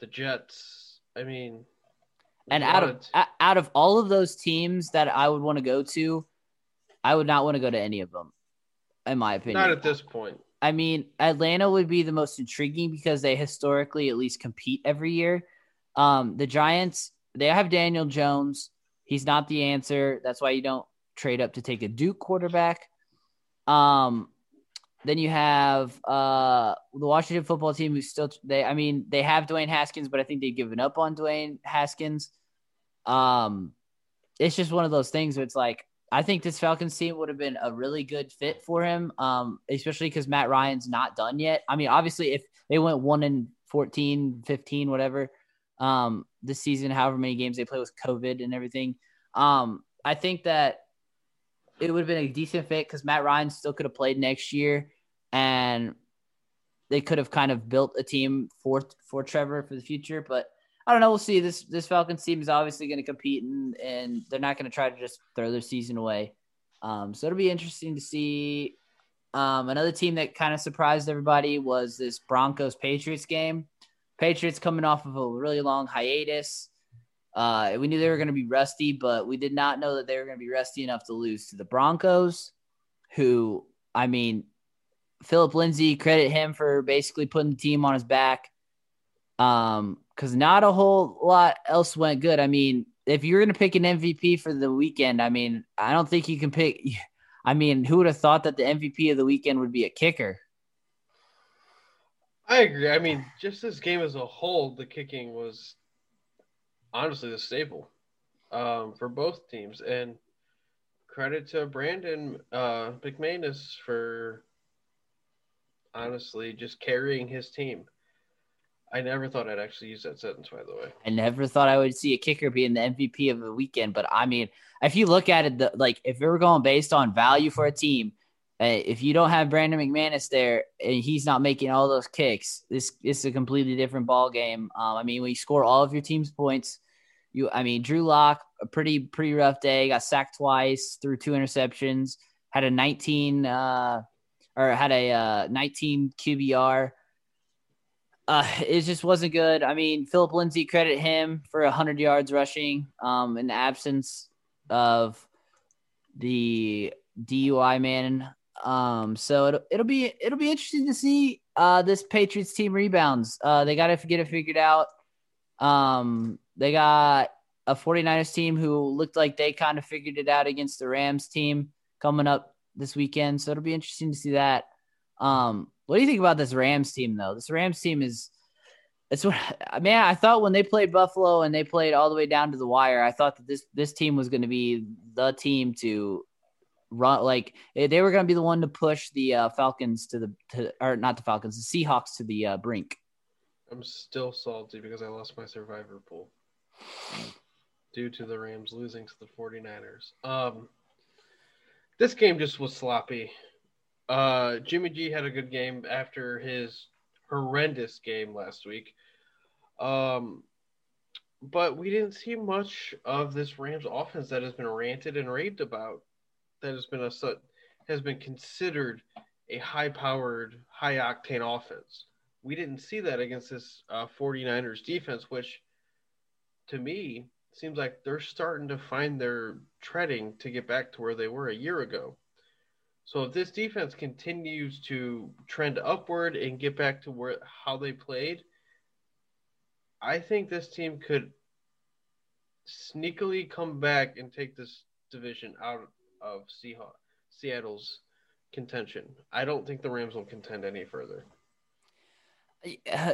the Jets. I mean, and out of out of all of those teams that I would want to go to, I would not want to go to any of them, in my opinion. Not at this point. I mean, Atlanta would be the most intriguing because they historically at least compete every year. Um, the Giants, they have Daniel Jones. He's not the answer. That's why you don't trade up to take a Duke quarterback. Um, then you have uh, the Washington football team, who's still they. I mean, they have Dwayne Haskins, but I think they've given up on Dwayne Haskins. Um, it's just one of those things. Where it's like I think this Falcons team would have been a really good fit for him, um, especially because Matt Ryan's not done yet. I mean, obviously, if they went one in 14, 15, whatever, um, this season, however many games they play with COVID and everything, um, I think that it would have been a decent fit because Matt Ryan still could have played next year and they could have kind of built a team for for Trevor for the future. But I don't know. We'll see. This this Falcons team is obviously going to compete, and and they're not going to try to just throw their season away. Um, so it'll be interesting to see. Um, another team that kind of surprised everybody was this Broncos Patriots game. Patriots coming off of a really long hiatus. Uh, we knew they were going to be rusty, but we did not know that they were going to be rusty enough to lose to the Broncos, who, I mean, Phillip Lindsay, credit him for basically putting the team on his back. Um, because not a whole lot else went good. I mean, if you're gonna pick an MVP for the weekend, I mean, I don't think you can pick. I mean, who would have thought that the MVP of the weekend would be a kicker? I agree. I mean, just this game as a whole, the kicking was honestly the staple um, for both teams, and credit to Brandon uh, McManus for honestly, just carrying his team. I never thought I'd actually use that sentence, by the way. I never thought I would see a kicker being the MVP of the weekend. But I mean, if you look at it, the, like if we were going based on value for a team, uh, if you don't have Brandon McManus there and he's not making all those kicks, this, this is a completely different ball game. Um, I mean, when you score all of your team's points, you, I mean, Drew Lock, a pretty pretty rough day, got sacked twice, threw two interceptions, had a 19. Uh, or had a uh, 19 QBR. Uh, it just wasn't good. I mean, Phillip Lindsay credit him for 100 yards rushing um, in the absence of the DUI man. Um, so it'll, it'll be it'll be interesting to see uh, this Patriots team rebounds. Uh, they got to get it figured out. Um, they got a 49ers team who looked like they kind of figured it out against the Rams team coming up this weekend, so it'll be interesting to see that. Um, what do you think about this Rams team though? This Rams team is it's what man, I thought when they played Buffalo and they played all the way down to the wire, I thought that this this team was going to be the team to run like they were going to be the one to push the uh, Falcons to the to, or not the Falcons, the Seahawks to the uh, brink. I'm still salty because I lost my survivor pool due to the Rams losing to the 49ers. Um this game just was sloppy. Uh, Jimmy G had a good game after his horrendous game last week. Um, but we didn't see much of this Rams offense that has been ranted and raved about. That has been a has been considered a high-powered, high-octane offense. We didn't see that against this uh, 49ers defense, which to me seems like they're starting to find their treading to get back to where they were a year ago. So if this defense continues to trend upward and get back to where how they played, I think this team could sneakily come back and take this division out of Seahawks, Seattle's contention. I don't think the Rams will contend any further.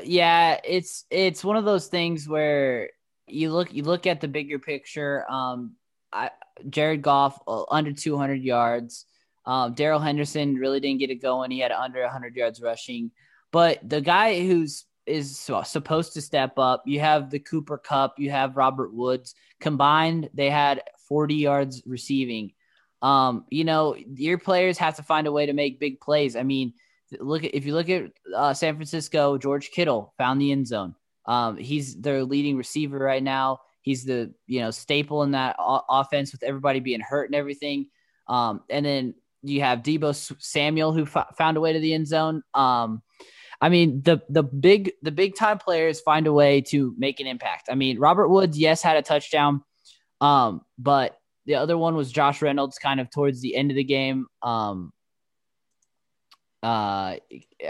Yeah, it's it's one of those things where you look you look at the bigger picture. Um, I, Jared Goff uh, under 200 yards. Um, Darrell Henderson really didn't get it going. He had under 100 yards rushing, but the guy who's is supposed to step up. You have the Cooper Kupp. you have Robert Woods. Combined, they had 40 yards receiving. Um, you know, your players have to find a way to make big plays. I mean, look at if you look at uh, San Francisco, George Kittle found the end zone. Um, he's their leading receiver right now. He's the you know staple in that o- offense with everybody being hurt and everything. Um, and then you have Deebo Samuel who f- found a way to the end zone. Um, I mean, the the big the big time players find a way to make an impact. I mean, Robert Woods, yes, had a touchdown, um, but the other one was Josh Reynolds, kind of towards the end of the game. Um, uh,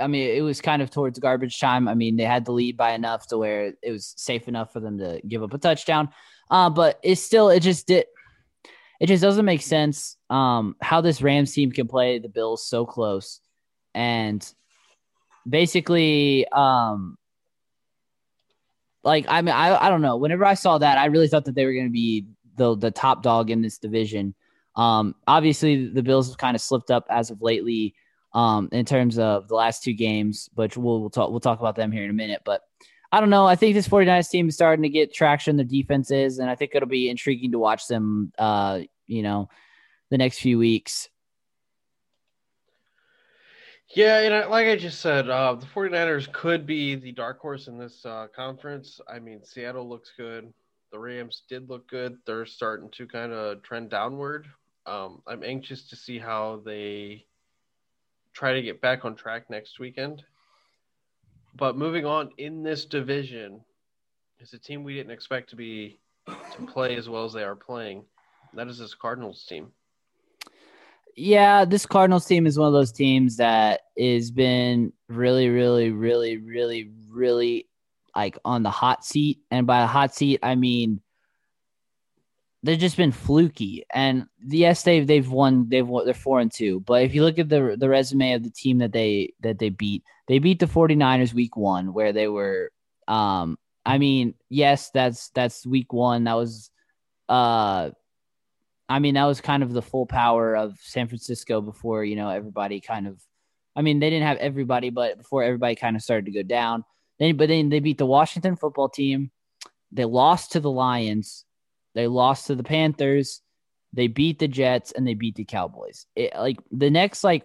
I mean, it was kind of towards garbage time. I mean, they had the lead by enough to where it was safe enough for them to give up a touchdown. Uh, but it's still, it just did, it just doesn't make sense um, how this Rams team can play the Bills so close and basically um like I mean I I don't know. Whenever I saw that, I really thought that they were going to be the the top dog in this division. Um obviously the Bills have kind of slipped up as of lately um in terms of the last two games, but we'll we'll talk we'll talk about them here in a minute, but I don't know. I think this 49ers team is starting to get traction their defenses and I think it'll be intriguing to watch them uh you know the next few weeks. Yeah, and like I just said, uh, the 49ers could be the dark horse in this uh, conference. I mean, Seattle looks good. The Rams did look good. They're starting to kind of trend downward. Um, I'm anxious to see how they try to get back on track next weekend. But moving on in this division is a team we didn't expect to be to play as well as they are playing. That is this Cardinals team yeah, this Cardinals team is one of those teams that has been really, really, really, really, really like on the hot seat. And by a hot seat, I mean they've just been fluky. And yes, they've they've won. They've won. They're four and two. But if you look at the the resume of the team that they that they beat, they beat the 49ers week one, where they were. Um, I mean, yes, that's that's week one. That was uh I mean, that was kind of the full power of San Francisco before, you know, everybody kind of, I mean, they didn't have everybody, but before everybody kind of started to go down. Then, but then they beat the Washington football team. They lost to the Lions. They lost to the Panthers. They beat the Jets and they beat the Cowboys. It, like the next, like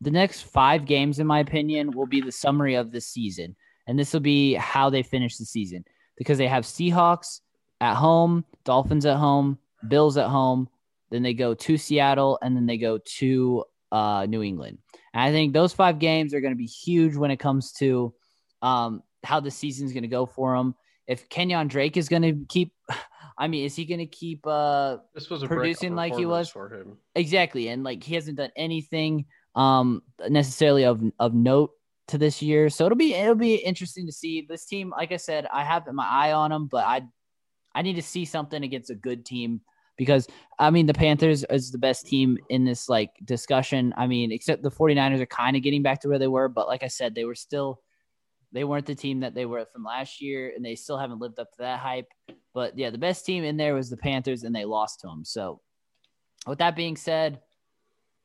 the next five games, in my opinion, will be the summary of the season. And this will be how they finish the season because they have Seahawks at home, Dolphins at home, Bills at home, then they go to Seattle, and then they go to uh, New England. And I think those five games are going to be huge when it comes to um, how the season's going to go for them. If Kenyan Drake is going to keep, I mean, is he going to keep uh, this was producing like he was for him? Exactly, and like he hasn't done anything um, necessarily of of note to this year. So it'll be it'll be interesting to see this team. Like I said, I have my eye on them, but I I need to see something against a good team because I mean the Panthers is the best team in this like discussion. I mean, except the 49ers are kind of getting back to where they were, but like I said, they were still they weren't the team that they were from last year and they still haven't lived up to that hype. But yeah, the best team in there was the Panthers and they lost to them. So with that being said,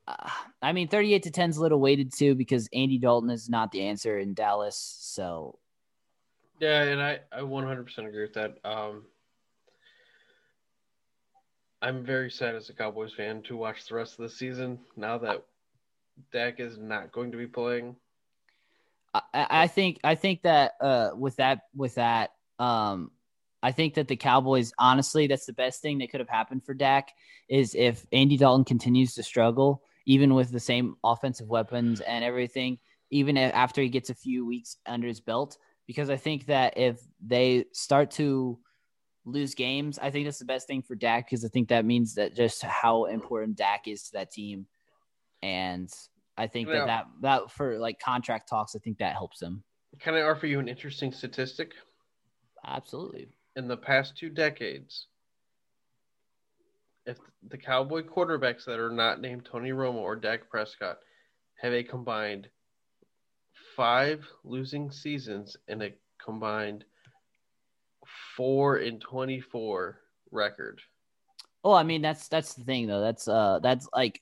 uh, I mean 38 to 10 is a little weighted too because Andy Dalton is not the answer in Dallas. So yeah, and I I 100% agree with that. Um I'm very sad as a Cowboys fan to watch the rest of the season now that Dak is not going to be playing. I, I think I think that uh, with that with that um, I think that the Cowboys honestly that's the best thing that could have happened for Dak is if Andy Dalton continues to struggle even with the same offensive weapons and everything even after he gets a few weeks under his belt because I think that if they start to lose games. I think that's the best thing for Dak because I think that means that just how important Dak is to that team. and I think Yeah. that, that that for like contract talks, I think that helps him. Can I offer you an interesting statistic? Absolutely. In the past two decades, if the Cowboy quarterbacks that are not named Tony Romo or Dak Prescott have a combined five losing seasons and a combined four and 24 record. Well, I mean that's that's the thing though. That's uh that's like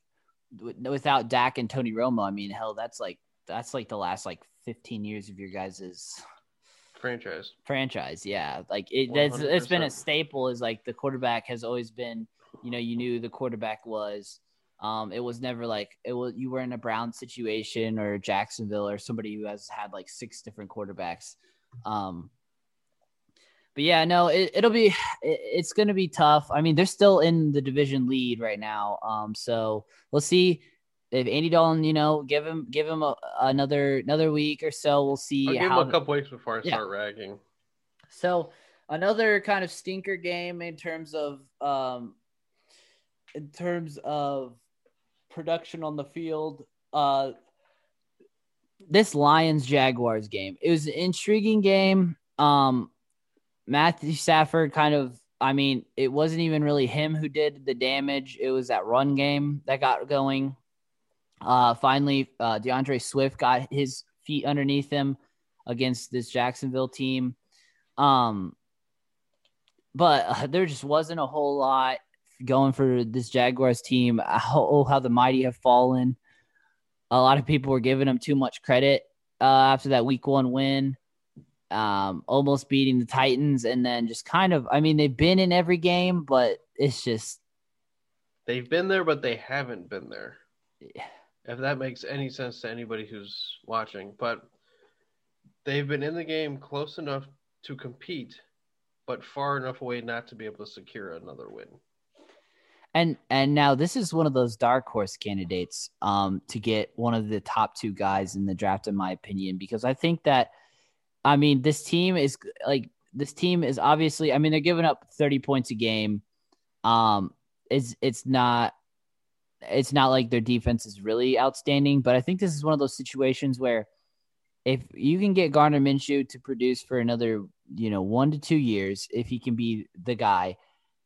without Dak and Tony Romo. I mean, hell, that's like that's like the last like 15 years of your guys' franchise. franchise. Yeah, like it, it's, it's been a staple. Is like the quarterback has always been. You know, you knew the quarterback was. Um, it was never like it was. You were in a Brown situation or Jacksonville or somebody who has had like six different quarterbacks. Um, but yeah, no, it, it'll be. It, it's going to be tough. I mean, they're still in the division lead right now. Um, so we'll see if Andy Dalton. You know, give him give him a, another another week or so. We'll see I'll give how him a couple weeks before I Yeah. start ragging. so another kind of stinker game in terms of um in terms of production on the field. Uh this Lions Jaguars game. It was an intriguing game. Um Matthew Stafford kind of I mean, it wasn't even really him who did the damage. It was that run game that got going. Uh finally uh D'Andre Swift got his feet underneath him against this Jacksonville team. Um, but uh, there just wasn't a whole lot going for this Jaguars team. Oh, how the mighty have fallen. A lot of people were giving them too much credit uh, after that week one win, um, almost beating the Titans, and then just kind of, I mean, they've been in every game, but it's just, They've been there, but they haven't been there. If that makes any sense to anybody who's watching, but they've been in the game close enough to compete, but far enough away not to be able to secure another win. and and now this is one of those dark horse candidates um to get one of the top two guys in the draft in my opinion because i think that i mean this team is like this team is obviously i mean they're giving up 30 points a game. Um it's it's not it's not like their defense is really outstanding but i think this is one of those situations where if you can get Gardner Minshew to produce for another, you know, one to two years, if he can be the guy,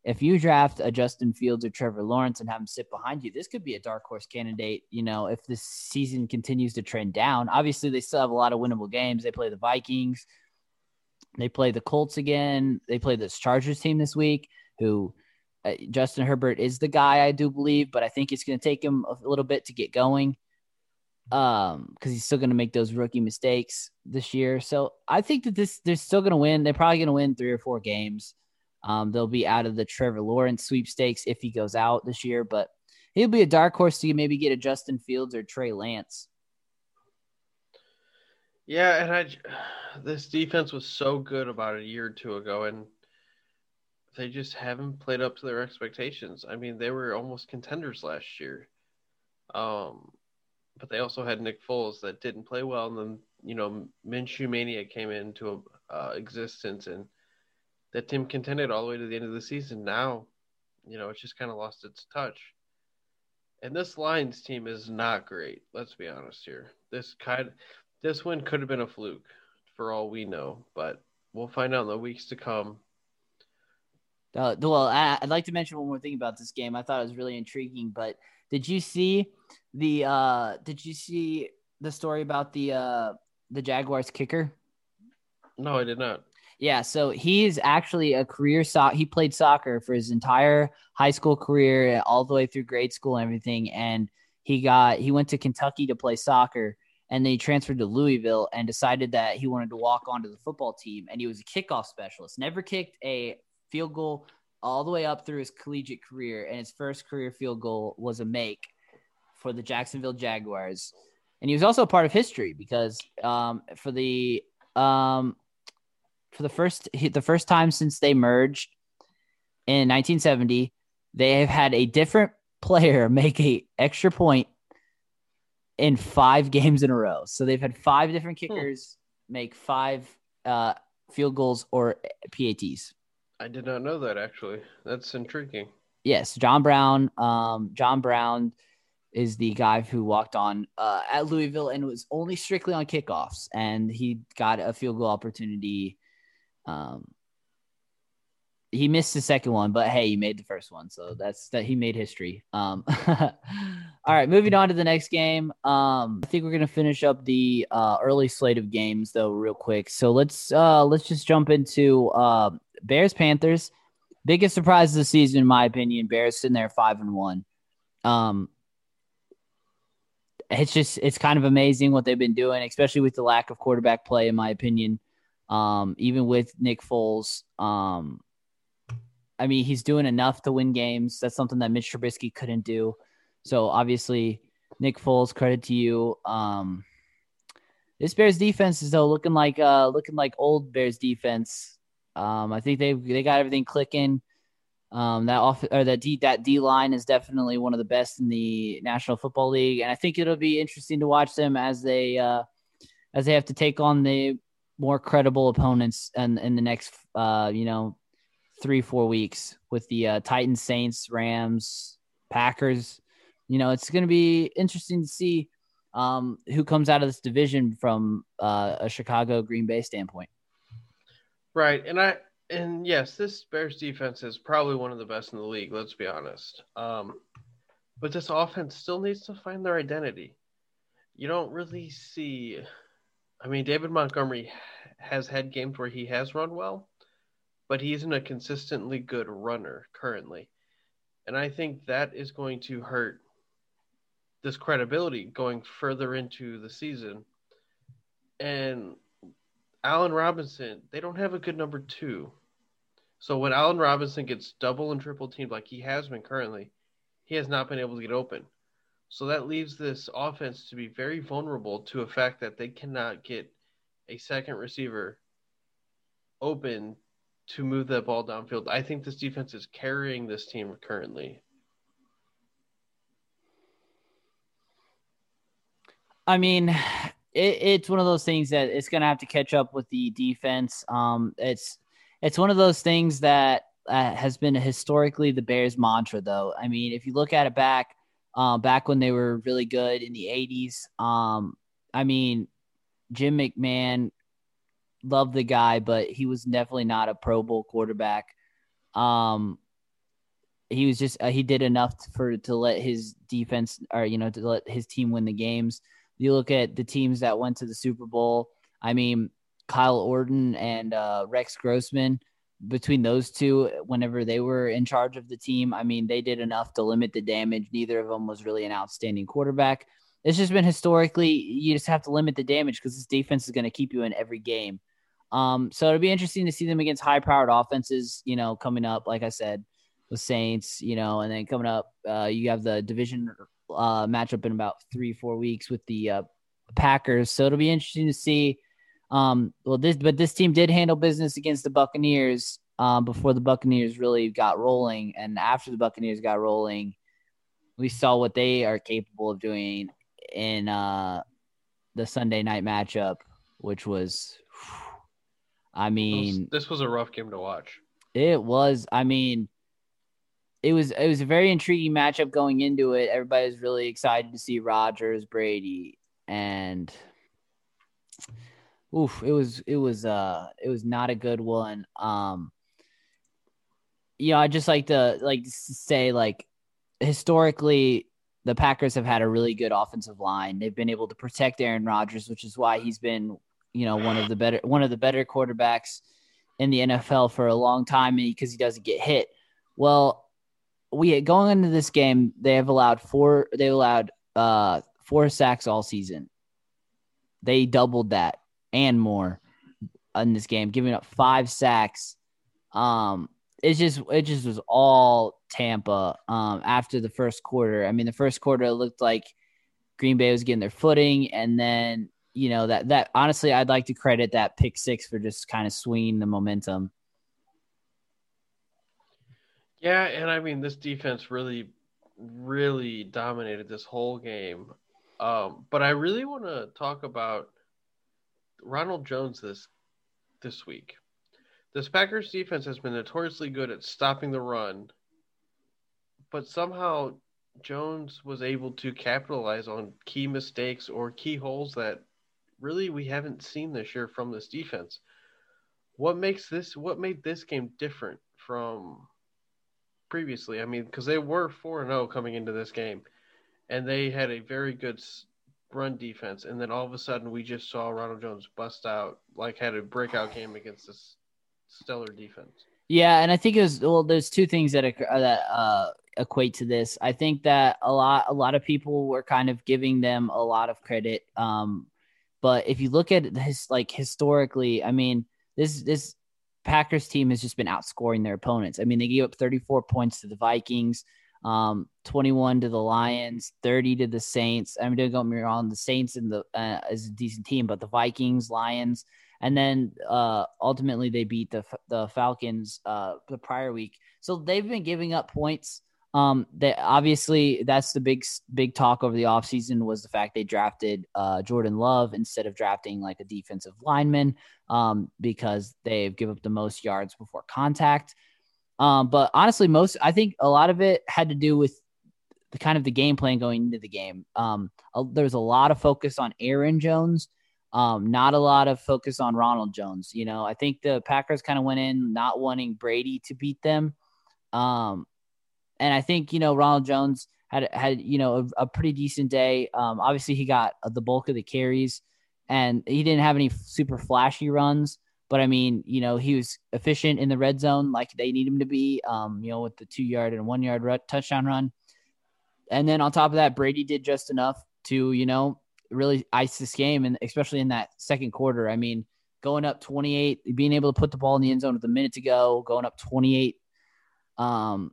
if you draft a Justin Fields or Trevor Lawrence and have him sit behind you, this could be a dark horse candidate. You know, if this season continues to trend down, obviously they still have a lot of winnable games. They play the Vikings, they play the Colts again, they play this Chargers team this week, who uh, Justin Herbert is the guy, I do believe, but I think it's going to take him a little bit to get going um because he's still going to make those rookie mistakes this year. So i think that this they're still going to win. They're probably going to win three or four games um they'll be out of the trevor lawrence sweepstakes if he goes out this year but he'll be a dark horse to maybe get a justin fields or trey lance Yeah, and I this defense was so good about a year or two ago, and they just haven't played up to their expectations. I mean, they were almost contenders last year, um, but they also had Nick Foles that didn't play well, and then you know Minshew mania came into uh, existence, and that team contended all the way to the end of the season. Now, you know, it's just kind of lost its touch. And this Lions team is not great. Let's be honest here. This kind, this win could have been a fluke, for all we know. But we'll find out in the weeks to come. uh, well I, i'd like to mention one more thing about this game i thought it was really intriguing but did you see the uh did you see the story about the uh the jaguars kicker No, I did not. Yeah, so he's actually a career soc. He played soccer for his entire high school career, all the way through grade school and everything. And he got he went to Kentucky to play soccer, and then he transferred to Louisville and decided that he wanted to walk onto the football team. And he was a kickoff specialist. Never kicked a field goal all the way up through his collegiate career, and his first career field goal was a make for the Jacksonville Jaguars. And he was also a part of history because um, for the um, for the first the first time since they merged in 1970 they have had a different player make a extra point in five games in a row so they've had five different kickers make five uh, field goals or pats I did not know that actually. That's intriguing. yes jon brown um, jon brown is the guy who walked on uh, at Louisville and was only strictly on kickoffs, and he got a field goal opportunity. Um, he missed the second one, but hey, he made the first one, so that's that he made history. Um, all right, moving on to the next game. Um, I think we're gonna finish up the uh, early slate of games though, real quick. So let's uh, let's just jump into uh, Bears Panthers. Biggest surprise of the season, in my opinion. Bears sitting there five and one. Um, it's just it's kind of amazing what they've been doing, especially with the lack of quarterback play, in my opinion. Um, even with Nick Foles, um, I mean, he's doing enough to win games. That's something that Mitch Trubisky couldn't do. So obviously, Nick Foles, credit to you. Um, this Bears defense is though looking like uh looking like old Bears defense. Um, I think they they got everything clicking. Um, that off or that D that D line is definitely one of the best in the National Football League, and I think it'll be interesting to watch them as they uh, as they have to take on the more credible opponents in, in the next uh, you know three four weeks with the uh, Titans, Saints, Rams, Packers. You know, it's going to be interesting to see um, who comes out of this division from uh, a Chicago Green Bay standpoint. Right, and I and yes, this Bears defense is probably one of the best in the league. Let's be honest. Um, but this offense still needs to find their identity. You don't really see. I mean, David Montgomery has had games where he has run well, but he isn't a consistently good runner currently, and I think that is going to hurt this credibility going further into the season. And Allen Robinson, they don't have a good number two. So when Allen Robinson gets double and triple teamed like he has been currently, he has not been able to get open. So that leaves this offense to be very vulnerable to a fact that they cannot get a second receiver open to move that ball downfield. I think this defense is carrying this team currently. I mean, it, it's one of those things that it's going to have to catch up with the defense. Um, it's it's one of those things that uh, has been historically the Bears' mantra, though. I mean, if you look at it back, uh, back when they were really good in the '80s, um, I mean, Jim McMahon, loved the guy, but he was definitely not a Pro Bowl quarterback. Um, he was just uh, he did enough for to let his defense or you know to let his team win the games. You look at the teams that went to the Super Bowl. I mean, Kyle Orton and uh, Rex Grossman, between those two, whenever they were in charge of the team, I mean, they did enough to limit the damage. Neither of them was really an outstanding quarterback. It's just been historically, you just have to limit the damage because this defense is going to keep you in every game. Um, so it'll be interesting to see them against high powered offenses, you know, coming up, like I said, the Saints, you know, and then coming up, uh, you have the division uh, matchup in about three, four weeks with the uh, Packers. So it'll be interesting to see um, well, this but this team did handle business against the Buccaneers um, before the Buccaneers really got rolling, and after the Buccaneers got rolling, we saw what they are capable of doing in uh, the Sunday night matchup, which was, I mean, this was a rough game to watch. It was. I mean, it was it was a very intriguing matchup going into it. Everybody was really excited to see Rodgers, Brady, and oof, it was it was uh it was not a good one. Um you know, I just like to like say like historically the Packers have had a really good offensive line. They've been able to protect Aaron Rodgers, which is why he's been, you know, one of the better one of the better quarterbacks in the NFL for a long time because he doesn't get hit. Well, we going into this game, they have allowed four they allowed uh four sacks all season. They doubled that and more in this game, giving up five sacks. Um, it's just it just was all Tampa um, after the first quarter. I mean, the first quarter it looked like Green Bay was getting their footing, and then you know that that honestly, I'd like to credit that pick six for just kind of swinging the momentum. Yeah, and I mean this defense really, really dominated this whole game. Um, but I really want to talk about Ronald Jones this this week. This Packers defense has been notoriously good at stopping the run, but somehow Jones was able to capitalize on key mistakes or key holes that really we haven't seen this year from this defense. What makes this what made this game different from previously? I mean, because they were 4 and 0 coming into this game, and they had a very good run defense. And then all of a sudden, we just saw Ronald Jones bust out, like, had a breakout game against this stellar defense. Yeah, and I think it was well. There's two things that that uh, equate to this. I think that a lot a lot of people were kind of giving them a lot of credit. Um, but if you look at this, like historically, I mean, this this Packers team has just been outscoring their opponents. I mean, they gave up 34 points to the Vikings, um, 21 to the Lions, 30 to the Saints. I mean, don't get me wrong, the Saints and the uh, is a decent team, but the Vikings, Lions, and then uh, ultimately they beat the the Falcons uh, the prior week. So they've been giving up points. Um, they obviously that's the big big talk over the offseason was the fact they drafted uh, Jordan Love instead of drafting like a defensive lineman um, because they've given up the most yards before contact. Um, but honestly, most I think a lot of it had to do with the kind of the game plan going into the game. Um, there was a lot of focus on Aaron Jones um, not a lot of focus on Ronald Jones. You know, I think the Packers kind of went in not wanting Brady to beat them. Um, and I think, you know, Ronald Jones had, had, you know, a, a pretty decent day. Um, obviously he got the bulk of the carries and he didn't have any super flashy runs, but I mean, you know, he was efficient in the red zone like they need him to be, um, you know, with the two yard and one yard touchdown run. And then on top of that, Brady did just enough to, you know, really ice this game, and especially in that second quarter. I mean, going up 28, being able to put the ball in the end zone with a minute to go, going up 28, um,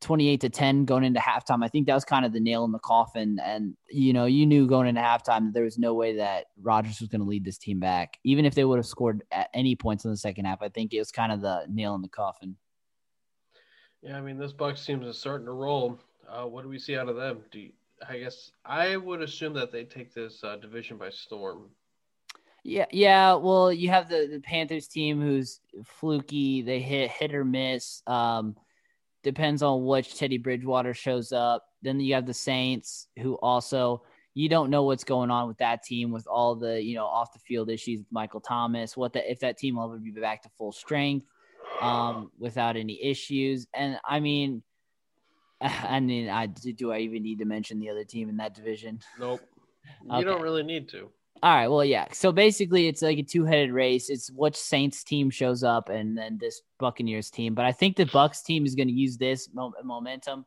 28 to 10 going into halftime. I think that was kind of the nail in the coffin. And, you know, you knew going into halftime that there was no way that Rodgers was going to lead this team back. Even if they would have scored at any points in the second half, I think it was kind of the nail in the coffin. Yeah, I mean, this Bucs team is starting to roll. Uh, what do we see out of them? Do you, I guess I would assume that they take this uh, division by storm. Yeah, yeah. Well, you have the, the Panthers team who's fluky. They hit hit or miss. Um, depends on which Teddy Bridgewater shows up. Then you have the Saints who also you don't know what's going on with that team with all the you know off the field issues with Michael Thomas. What the, if that team will ever be back to full strength um, without any issues? And I mean, I mean, I do I even need to mention the other team in that division? Nope. You don't really need to. All right. Well, yeah. So basically, it's like a two-headed race. It's which Saints team shows up, and then this Buccaneers team. But I think the Bucs team is going to use this momentum,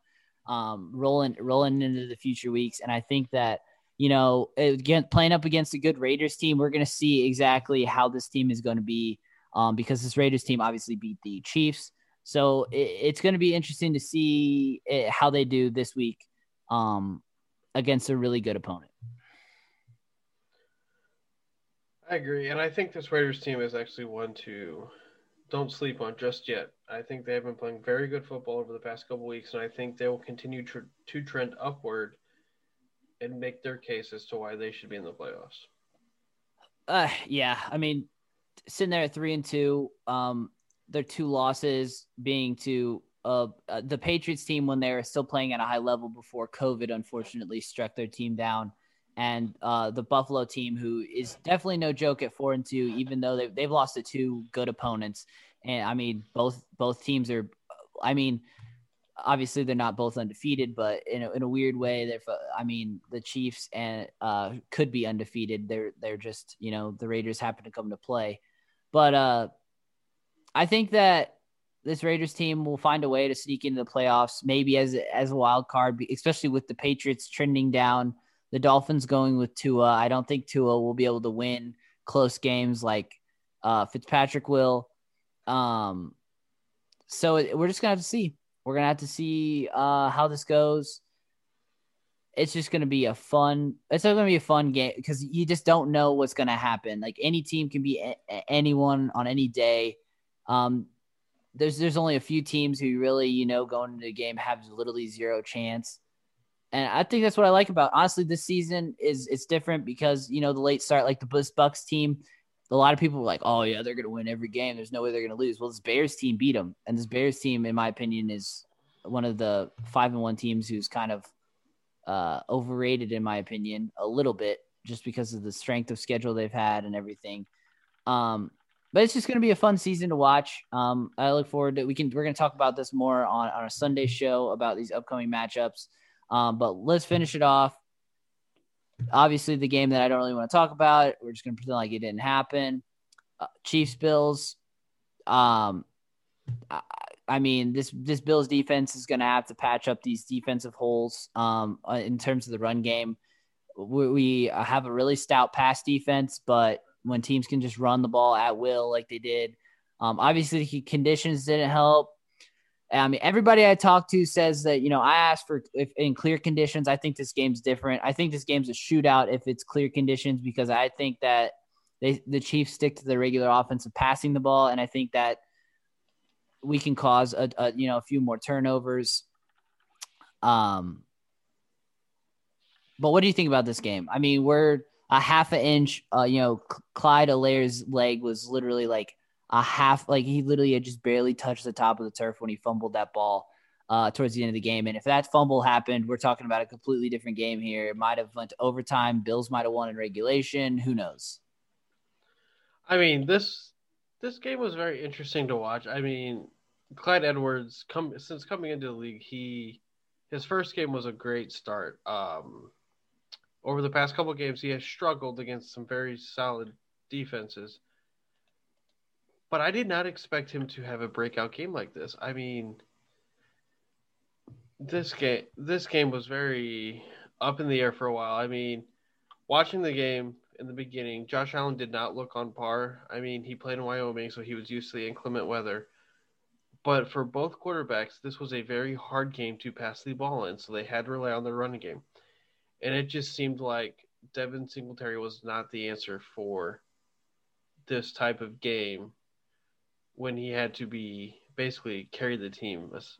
um, rolling rolling into the future weeks. And I think that you know, again, playing up against a good Raiders team, we're going to see exactly how this team is going to be, um, because this Raiders team obviously beat the Chiefs. So it, it's going to be interesting to see it, how they do this week um, against a really good opponent. I agree, and I think this Raiders team is actually one to don't sleep on just yet. I think they have been playing very good football over the past couple weeks, and I think they will continue to, to trend upward and make their case as to why they should be in the playoffs. Uh, yeah, I mean, sitting there at three and two, um, their two losses being to uh, uh, the Patriots team when they were still playing at a high level before COVID unfortunately struck their team down, and uh, the Buffalo team who is definitely no joke at four and two, even though they, they've lost to two good opponents. And I mean, both both teams are. I mean, obviously they're not both undefeated, but in a, in a weird way, they're. I mean, the Chiefs and uh, could be undefeated. They're they're just you know the Raiders happen to come to play, but uh I think that this Raiders team will find a way to sneak into the playoffs, maybe as as a wild card, especially with the Patriots trending down, the Dolphins going with Tua. I don't think Tua will be able to win close games like uh, Fitzpatrick will. Um, so it, we're just gonna have to see. We're gonna have to see uh, how this goes. It's just gonna be a fun. It's gonna be a fun game because you just don't know what's gonna happen. Like any team can be a- anyone on any day um, there's there's only a few teams who really you know going into the game have literally zero chance, and I think that's what I like about honestly this season is it's different because you know the late start like the Bucs team. A lot of people were like, "Oh yeah, they're to win every game. There's no way they're to lose." Well, this Bears team beat them, and this Bears team, in my opinion, is one of the five and one teams who's kind of uh, overrated in my opinion a little bit just because of the strength of schedule they've had and everything. Um, but it's just going to be a fun season to watch. Um, I look forward to we can we're going to talk about this more on on a Sunday show about these upcoming matchups. Um, but let's finish it off. Obviously, the game that I don't really want to talk about, we're just going to pretend like it didn't happen. Uh, Chiefs Bills. Um, I, I mean, this this Bills defense is going to have to patch up these defensive holes um, uh, in terms of the run game. We, we have a really stout pass defense, but when teams can just run the ball at will like they did. Um, obviously, the conditions didn't help. I mean, everybody I talk to says that you know I asked for if in clear conditions. I think this game's different. I think this game's a shootout if it's clear conditions because I think that they the Chiefs stick to the regular offense of passing the ball, and I think that we can cause a, a you know a few more turnovers. Um, but what do you think about this game? I mean, we're a half an inch. Uh, you know, Clyde Helaire's leg was literally like a half, like he literally had just barely touched the top of the turf when he fumbled that ball uh, towards the end of the game. And if that fumble happened, we're talking about a completely different game here. It might have went to overtime. Bills might have won in regulation. Who knows? I mean, this this game was very interesting to watch. I mean, Clyde Edwards come since coming into the league, he his first game was a great start. Um, over the past couple games, he has struggled against some very solid defenses. But I did not expect him to have a breakout game like this. I mean, this game this game was very up in the air for a while. I mean, watching the game in the beginning, Josh Allen did not look on par. I mean, he played in Wyoming, so he was used to the inclement weather. But for both quarterbacks, this was a very hard game to pass the ball in, so they had to rely on their running game and it just seemed like Devin Singletary was not the answer for this type of game when he had to be basically carry the team. Was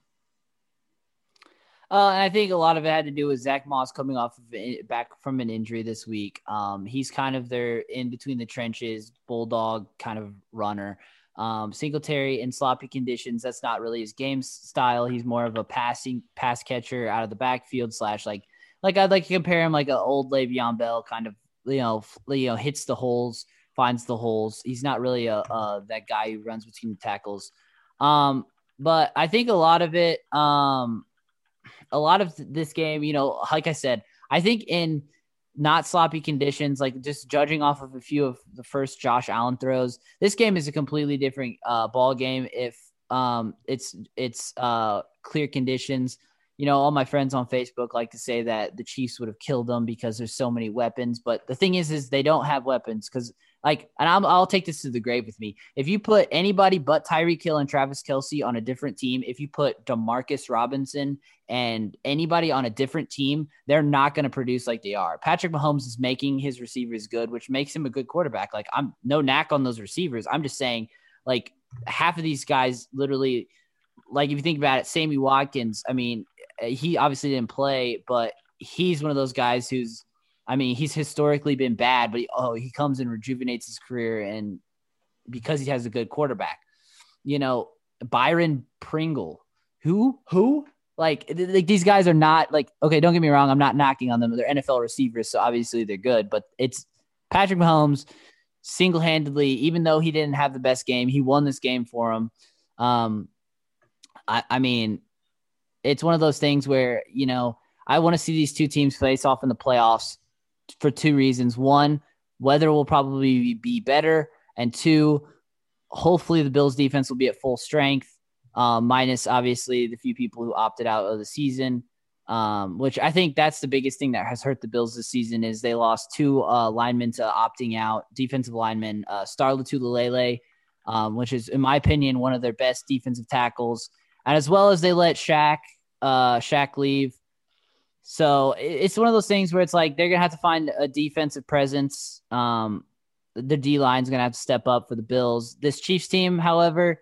uh, and I think a lot of it had to do with Zach Moss coming off of back from an injury this week. Um, he's kind of their in between the trenches bulldog kind of runner. Um, Singletary in sloppy conditions, that's not really his game style. He's more of a passing pass catcher out of the backfield slash like like I'd like to compare him like an old Le'Veon Bell kind of you know you know hits the holes, finds the holes. He's not really a, a that guy who runs between the tackles. Um, but I think a lot of it, um, a lot of this game, you know, like I said, I think in not sloppy conditions, like just judging off of a few of the first Josh Allen throws, this game is a completely different uh, ball game if um, it's it's uh, clear conditions you know, all my friends on Facebook like to say that the Chiefs would have killed them because there's so many weapons. But the thing is, is they don't have weapons because, like, and i will take this to the grave with me. If you put anybody but Tyreek Hill and Travis Kelce on a different team, if you put Demarcus Robinson and anybody on a different team, they're not going to produce like they are. Patrick Mahomes is making his receivers good, which makes him a good quarterback. Like, I'm no knack on those receivers. I'm just saying, like, half of these guys literally like if you think about it, Sammy Watkins, I mean, he obviously didn't play, but he's one of those guys who's, I mean, he's historically been bad, but he, oh, he comes and rejuvenates his career, and because he has a good quarterback, you know, Byron Pringle, who? Who? Like like these guys are not like okay, don't get me wrong, I'm not knocking on them. They're NFL receivers, so obviously they're good, but it's Patrick Mahomes single handedly, even though he didn't have the best game, he won this game for him. Um, I, I mean, it's one of those things where you know I want to see these two teams face off in the playoffs for two reasons. One, weather will probably be better, and two, hopefully the Bills defense will be at full strength, uh, minus obviously the few people who opted out of the season. Um, which I think that's the biggest thing that has hurt the Bills this season is they lost two uh, linemen to opting out, defensive linemen, uh, Star Lotulelei, um, which is, in my opinion, one of their best defensive tackles, and as well as they let Shaq uh, Shaq leave. So it's one of those things where it's like they're gonna have to find a defensive presence. Um, the D line's gonna have to step up for the Bills. This Chiefs team, however,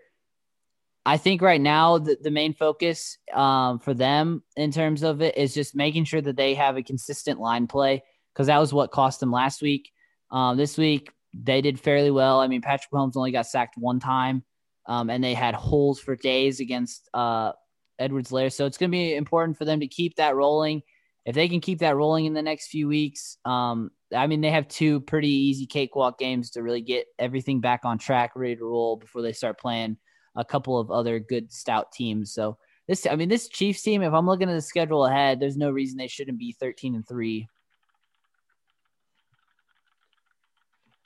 I think right now the, the main focus um, for them in terms of it is just making sure that they have a consistent line play because that was what cost them last week. Um, this week they did fairly well. I mean, Patrick Mahomes only got sacked one time, um, and they had holes for days against uh, Edwards-Helaire. So it's going to be important for them to keep that rolling. If they can keep that rolling in the next few weeks, um, I mean, they have two pretty easy cakewalk games to really get everything back on track, ready to roll before they start playing a couple of other good stout teams. So this, I mean, this Chiefs team, if I'm looking at the schedule ahead, there's no reason they shouldn't be 13 and three.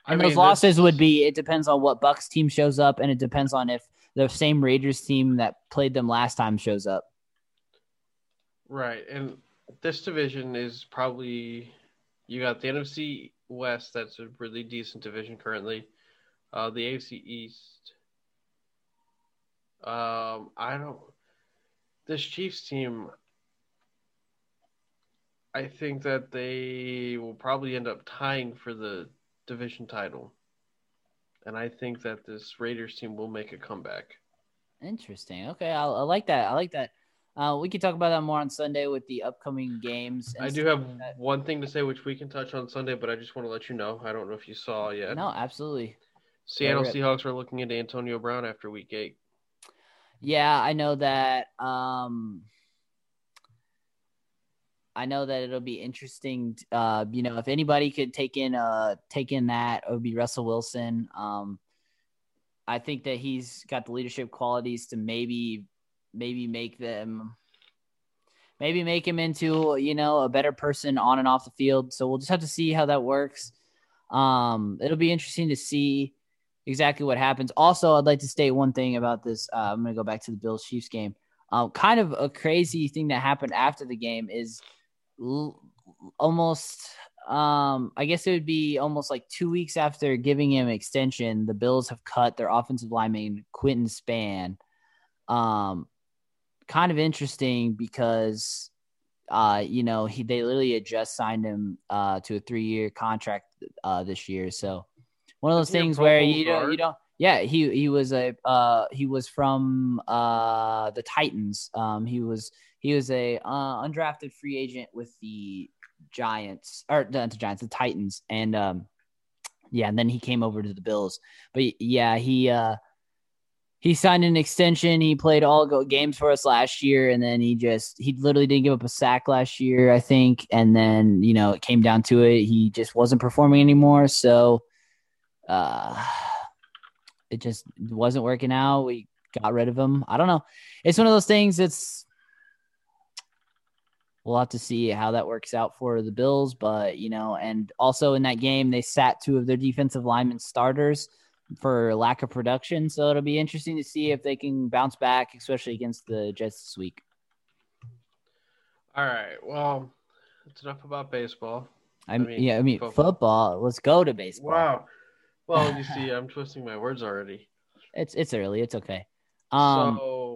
And I mean, those losses would be it depends on what Bucs team shows up, and it depends on if the same Raiders team that played them last time shows up. Right, and this division is probably you got the NFC West. That's a really decent division currently. Uh, the AFC East. Um, I don't. This Chiefs team. I think that they will probably end up tying for the division title. And I think that this Raiders team will make a comeback. Interesting. Okay, I, I like that. I like that. Uh, we can talk about that more on Sunday with the upcoming games. I do have like one thing to say, which we can touch on Sunday, but I just want to let you know. I don't know if you saw yet. No, absolutely. Seattle Seahawks are looking into Antonio Brown after Week Eight. Yeah, I know that. Um, I know that it'll be interesting. Uh, you know, if anybody could take in uh take in that, it would be Russell Wilson. Um, I think that he's got the leadership qualities to maybe maybe make them maybe make him into you know a better person on and off the field. So we'll just have to see how that works. Um, it'll be interesting to see exactly what happens. Also, I'd like to state one thing about this. Uh, I'm going to go back to the Bills Chiefs game. Um, kind of a crazy thing that happened after the game is l- almost um I guess it would be almost like two weeks after giving him extension, the Bills have cut their offensive lineman Quinton Spain. Um kind of interesting because uh you know he they literally had just signed him uh to a three year contract uh this year. So one of those things where you don't you don't yeah, he he was a uh he was from uh the Titans. Um he was he was a uh, undrafted free agent with the Giants or the, the Giants, the Titans, and um yeah, and then he came over to the Bills. But yeah, he uh he signed an extension. He played all games for us last year, and then he just he literally didn't give up a sack last year, I think. And then you know it came down to it, he just wasn't performing anymore. So, uh, it just wasn't working out. We got rid of him. I don't know. It's one of those things. It's we'll have to see how that works out for the Bills. But you know, and also in that game, they sat two of their defensive linemen starters for lack of production. So it'll be interesting to see if they can bounce back, especially against the Jets this week. All right. Well, it's enough about baseball. I mean, yeah, I mean football. football. Let's go to baseball. Wow. Well, you see, I'm twisting my words already. It's it's early. It's okay. Um, so,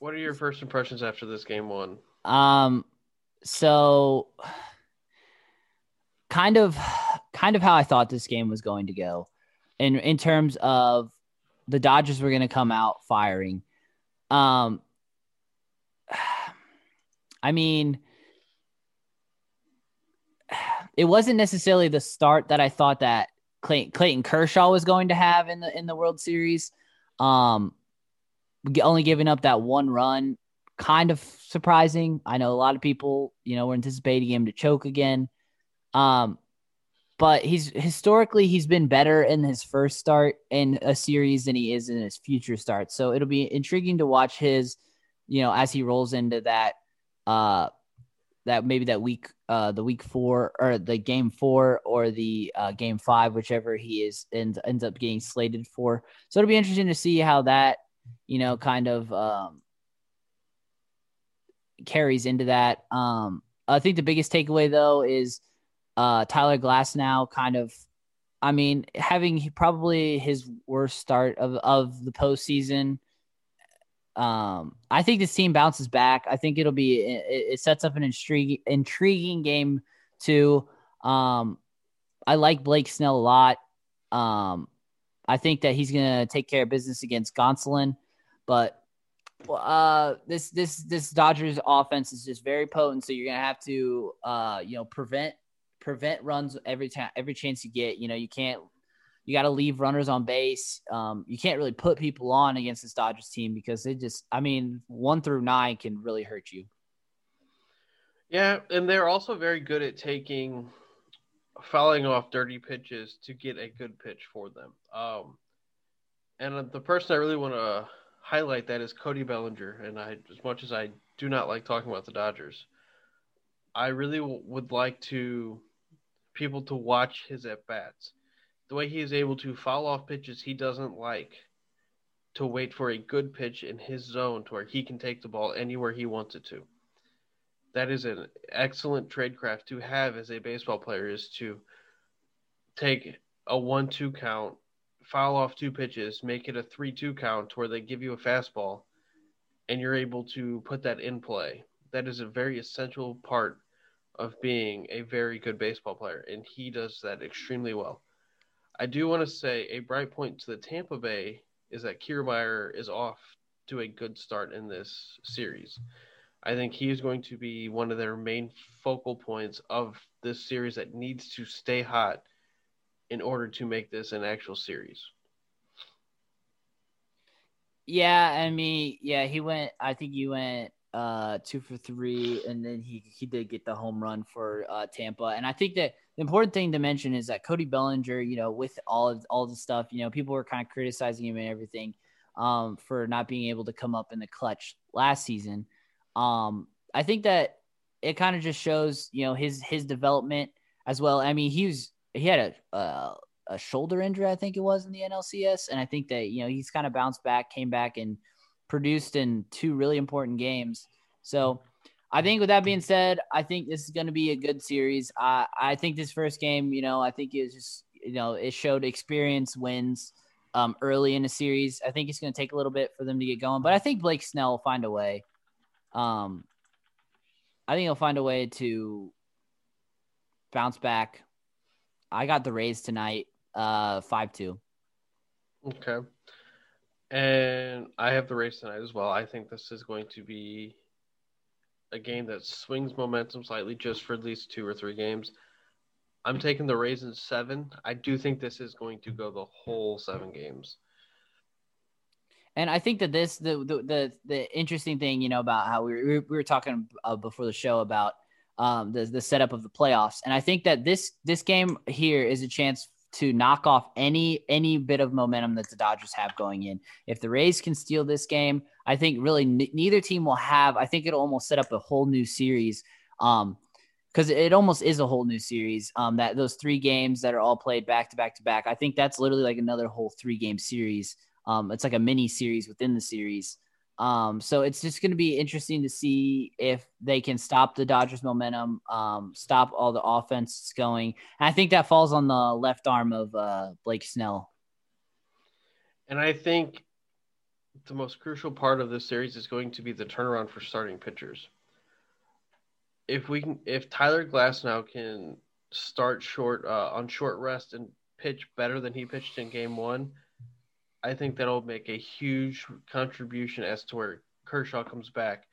what are your first impressions after this game one? Um, so kind of, kind of how I thought this game was going to go, in in terms of the Dodgers were going to come out firing. Um, I mean it wasn't necessarily the start that I thought that Clayton, Clayton Kershaw was going to have in the in the World Series. Um, only giving up that one run, kind of surprising. I know a lot of people, you know, were anticipating him to choke again. Um, but he's historically he's been better in his first start in a series than he is in his future starts. So it'll be intriguing to watch his, you know, as he rolls into that uh that maybe that week uh the week four or the game four or the uh, game five whichever he is ends, ends up getting slated for so it'll be interesting to see how that you know kind of um carries into that um i think the biggest takeaway though is uh tyler Glasnow kind of i mean having probably his worst start of of the postseason um, I think this team bounces back. I think it'll be it, it sets up an intriguing intriguing game too. Um, I like Blake Snell a lot. Um, I think that he's gonna take care of business against Gonsolin, but uh, this this this Dodgers offense is just very potent. So you're gonna have to uh, you know prevent prevent runs every time every chance you get. You know you can't You got to leave runners on base. Um, you can't really put people on against this Dodgers team because they just, I mean, one through nine can really hurt you. Yeah, and they're also very good at taking fouling off dirty pitches to get a good pitch for them. Um, and the person I really want to highlight that is Cody Bellinger. And I, as much as I do not like talking about the Dodgers, I really w- would like to people to watch his at bats. The way he is able to foul off pitches he doesn't like, to wait for a good pitch in his zone to where he can take the ball anywhere he wants it to. That is an excellent tradecraft to have as a baseball player is to take a one-two count, foul off two pitches, make it a three-two count where they give you a fastball, and you're able to put that in play. That is a very essential part of being a very good baseball player, and he does that extremely well. I do want to say a bright point to the Tampa Bay is that Kiermaier is off to a good start in this series. I think he is going to be one of their main focal points of this series that needs to stay hot in order to make this an actual series. Yeah, I mean, yeah, he went. I think he went uh two for three, and then he he did get the home run for uh, Tampa. And I think that the important thing to mention is that Cody Bellinger, you know, with all of all the stuff, you know, people were kind of criticizing him and everything um for not being able to come up in the clutch last season. Um, I think that it kind of just shows, you know, his his development as well. I mean, he was he had a uh, a shoulder injury, I think it was in the NLCS, and I think that you know he's kind of bounced back, came back, and produced in two really important games. So. I think with that being said, I think this is going to be a good series. I I think this first game, you know, I think it's just you know it showed experience wins um, early in the series. I think it's going to take a little bit for them to get going, but I think Blake Snell will find a way. Um, I think he'll find a way to bounce back. I got the Rays tonight, uh, five two. Okay, and I have the Rays tonight as well. I think this is going to be a game that swings momentum slightly, just for at least two or three games. I'm taking the Rays in seven. I do think this is going to go the whole seven games. And I think that this the the the, the interesting thing, you know, about how we were, we were talking uh, before the show about um, the the setup of the playoffs, and I think that this this game here is a chance to knock off any any bit of momentum that the Dodgers have going in. If the Rays can steal this game, I think really n- neither team will have. I think it'll almost set up a whole new series. Um, because it almost is a whole new series. Um, that those three games that are all played back to back to back, I think that's literally like another whole three game series. Um, it's like a mini series within the series. Um, so it's just going to be interesting to see if they can stop the Dodgers' momentum, um, stop all the offense going. And I think that falls on the left arm of uh, Blake Snell. And I think the most crucial part of this series is going to be the turnaround for starting pitchers. If we can, if Tyler Glasnow can start short uh, on short rest and pitch better than he pitched in Game One, I think that'll make a huge contribution as to where Kershaw comes back.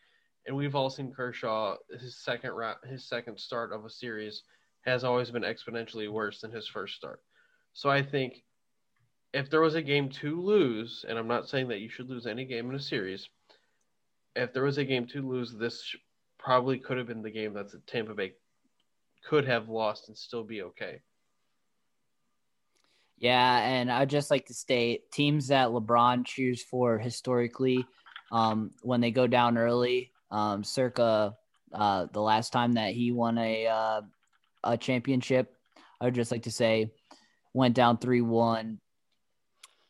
And we've all seen Kershaw his second round, his second start of a series has always been exponentially worse than his first start. So I think if there was a game to lose, and I'm not saying that you should lose any game in a series, if there was a game to lose, this probably could have been the game that the Tampa Bay could have lost and still be okay. Yeah, and I'd just like to state teams that LeBron cheers for historically, um, when they go down early, um, circa uh, the last time that he won a uh, a championship, I would just like to say went down three one.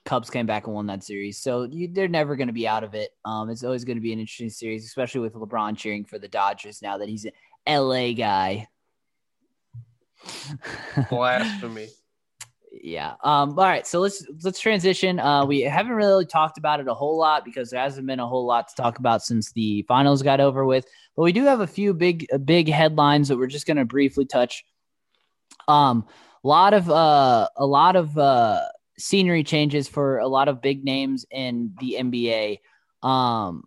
Cubs came back and won that series, so you, they're never going to be out of it. Um, it's always going to be an interesting series, especially with LeBron cheering for the Dodgers now that he's an LA guy. Blasphemy yeah. Um, all right, so let's let's transition. Uh, we haven't really talked about it a whole lot because there hasn't been a whole lot to talk about since the finals got over with. But we do have a few big big headlines that we're just going to briefly touch. Um, a lot of uh, a lot of uh, scenery changes for a lot of big names in the NBA. Um,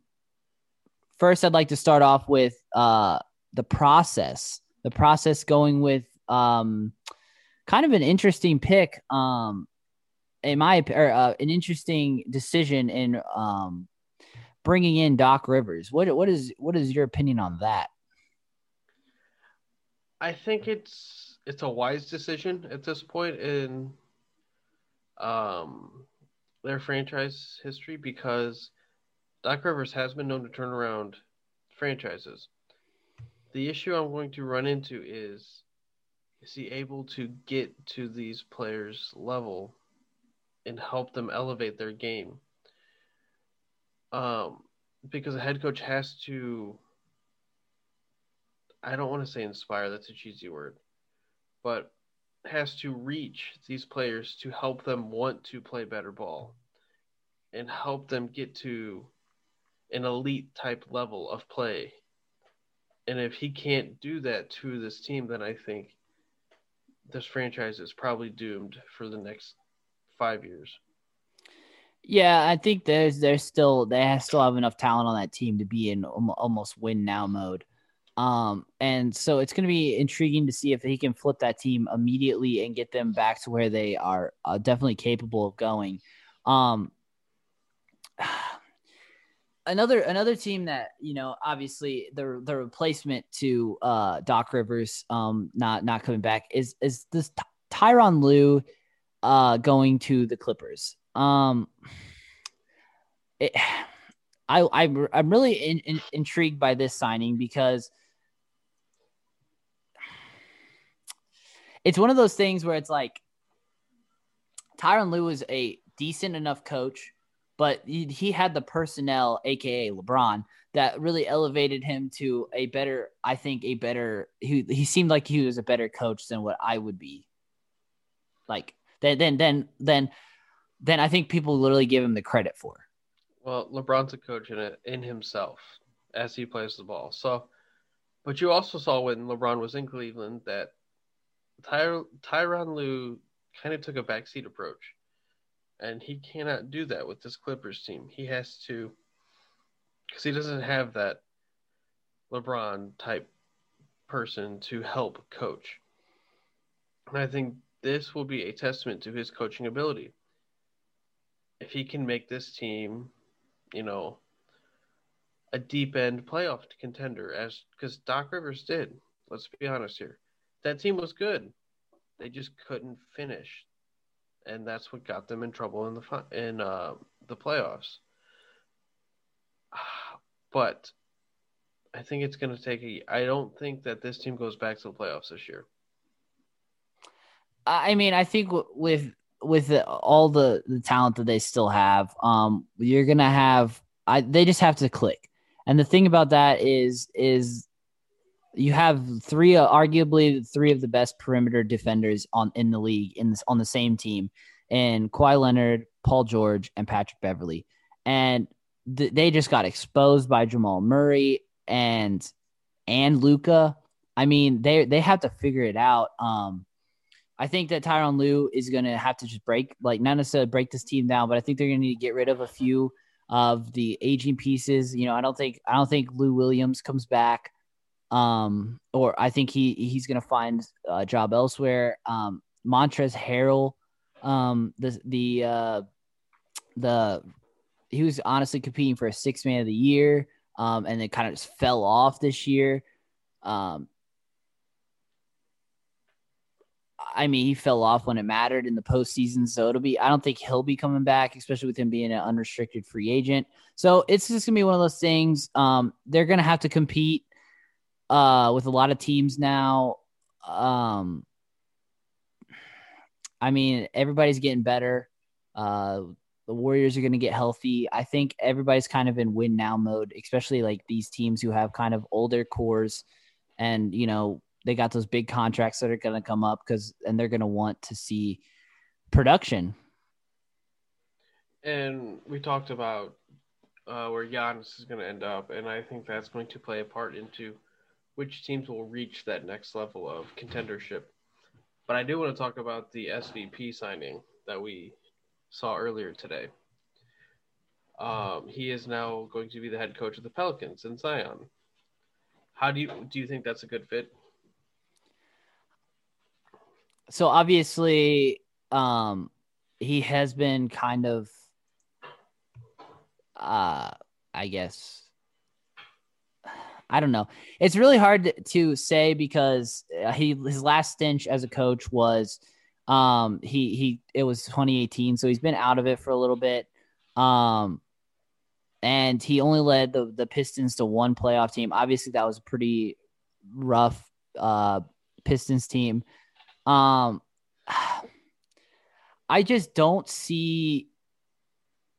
first, I'd like to start off with uh, the process. The process going with um kind of an interesting pick. Um, in my or, uh, an interesting decision in um, bringing in Doc Rivers. What what is what is your opinion on that? I think it's it's a wise decision at this point in um, their franchise history because Doc Rivers has been known to turn around franchises. The issue I'm going to run into is is he able to get to these players' level and help them elevate their game? Um, because a head coach has to I don't want to say inspire, that's a cheesy word, but has to reach these players to help them want to play better ball and help them get to an elite type level of play. And if he can't do that to this team, then I think this franchise is probably doomed for the next five years. Yeah, I think there's there's still they still have enough talent on that team to be in almost win now mode. Um, and so it's going to be intriguing to see if he can flip that team immediately and get them back to where they are uh, definitely capable of going. Um, another another team that you know obviously the the replacement to uh Doc Rivers um not not coming back is is this Tyronn Lue uh going to the Clippers. Um it, I I'm really in, in, intrigued by this signing because it's one of those things where it's like Tyronn Lue is a decent enough coach but he, he had the personnel, aka LeBron, that really elevated him to a better. I think a better. He he seemed like he was a better coach than what I would be. Like then then then then then I think people literally give him the credit for. Well, LeBron's a coach in it in himself as he plays the ball. So, but you also saw when LeBron was in Cleveland that Ty- Tyronn Lue kind of took a backseat approach and he cannot do that with this Clippers team. He has to, because he doesn't have that LeBron type person to help coach. And I think this will be a testament to his coaching ability. If he can make this team, you know, a deep end playoff contender, as because Doc Rivers did. Let's be honest here. That team was good. They just couldn't finish and that's what got them in trouble in the in uh, the playoffs. But I think it's going to take a. I don't think that this team goes back to the playoffs this year. I mean, I think with with the, all the the talent that they still have, um, you're gonna have. I they just have to click, and the thing about that is is you have three, uh, arguably three of the best perimeter defenders on in the league in this on the same team, and Kawhi Leonard, Paul George, and Patrick Beverley, and th- they just got exposed by Jamal Murray and and Luka. I mean, they they have to figure it out. Um, I think that Tyronn Lue is going to have to just break, like not necessarily break this team down, but I think they're going to need to get rid of a few of the aging pieces. You know, I don't think I don't think Lou Williams comes back um, or I think he he's to find a job elsewhere. Um, Montrezl Harrell, um, the the uh, the he was honestly competing for a six man of the year, um, and it kind of just fell off this year. Um, I mean, he fell off when it mattered in the postseason, so it'll be. I don't think he'll be coming back, especially with him being an unrestricted free agent. So it's just gonna be one of those things. Um, they're gonna have to compete uh, with a lot of teams now. Um, I mean, everybody's getting better. Uh, the Warriors are going to get healthy. I think everybody's kind of in win now mode, especially like these teams who have kind of older cores and, you know, they got those big contracts that are going to come up because, and they're going to want to see production. And we talked about uh, where Giannis is going to end up, and I think that's going to play a part into which teams will reach that next level of contendership. But I do want to talk about the SVG signing that we saw earlier today. Um, he is now going to be the head coach of the Pelicans in Zion. How do you do you think that's a good fit? So obviously, um, he has been kind of, uh, I guess, I don't know. It's really hard to say because uh, he his last stint as a coach was um he he it was 2018 so he's been out of it for a little bit. Um and he only led the the Pistons to one playoff team. Obviously that was a pretty rough uh Pistons team. Um I just don't see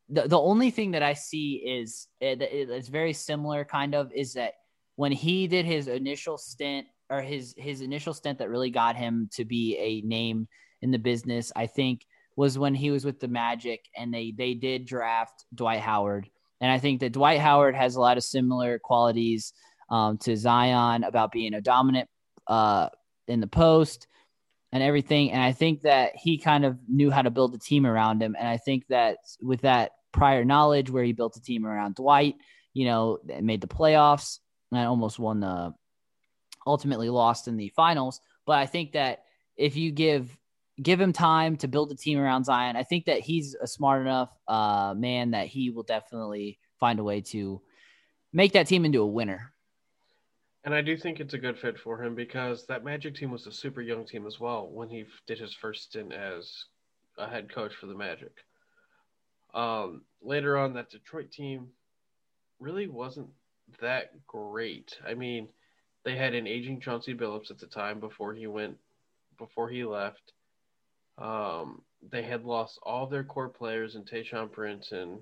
the, the only thing that I see is it, it's very similar kind of is that when he did his initial stint or his his initial stint that really got him to be a name in the business, I think was when he was with the Magic and they they did draft Dwight Howard. And I think that Dwight Howard has a lot of similar qualities um, to Zion about being a dominant uh, in the post and everything. And I think that he kind of knew how to build a team around him. And I think that with that prior knowledge, where he built a team around Dwight, you know, made the playoffs and almost won the, ultimately lost in the finals. But I think that if you give give him time to build a team around Zion. I think that he's a smart enough uh, man that he will definitely find a way to make that team into a winner. And I do think it's a good fit for him because that Magic team was a super young team as well when he did his first stint as a head coach for the Magic. Um, later on, that Detroit team really wasn't that great. I mean, they had an aging Chauncey Billups at the time before he went, before he left. Um, they had lost all their core players in Tayshaun Prince and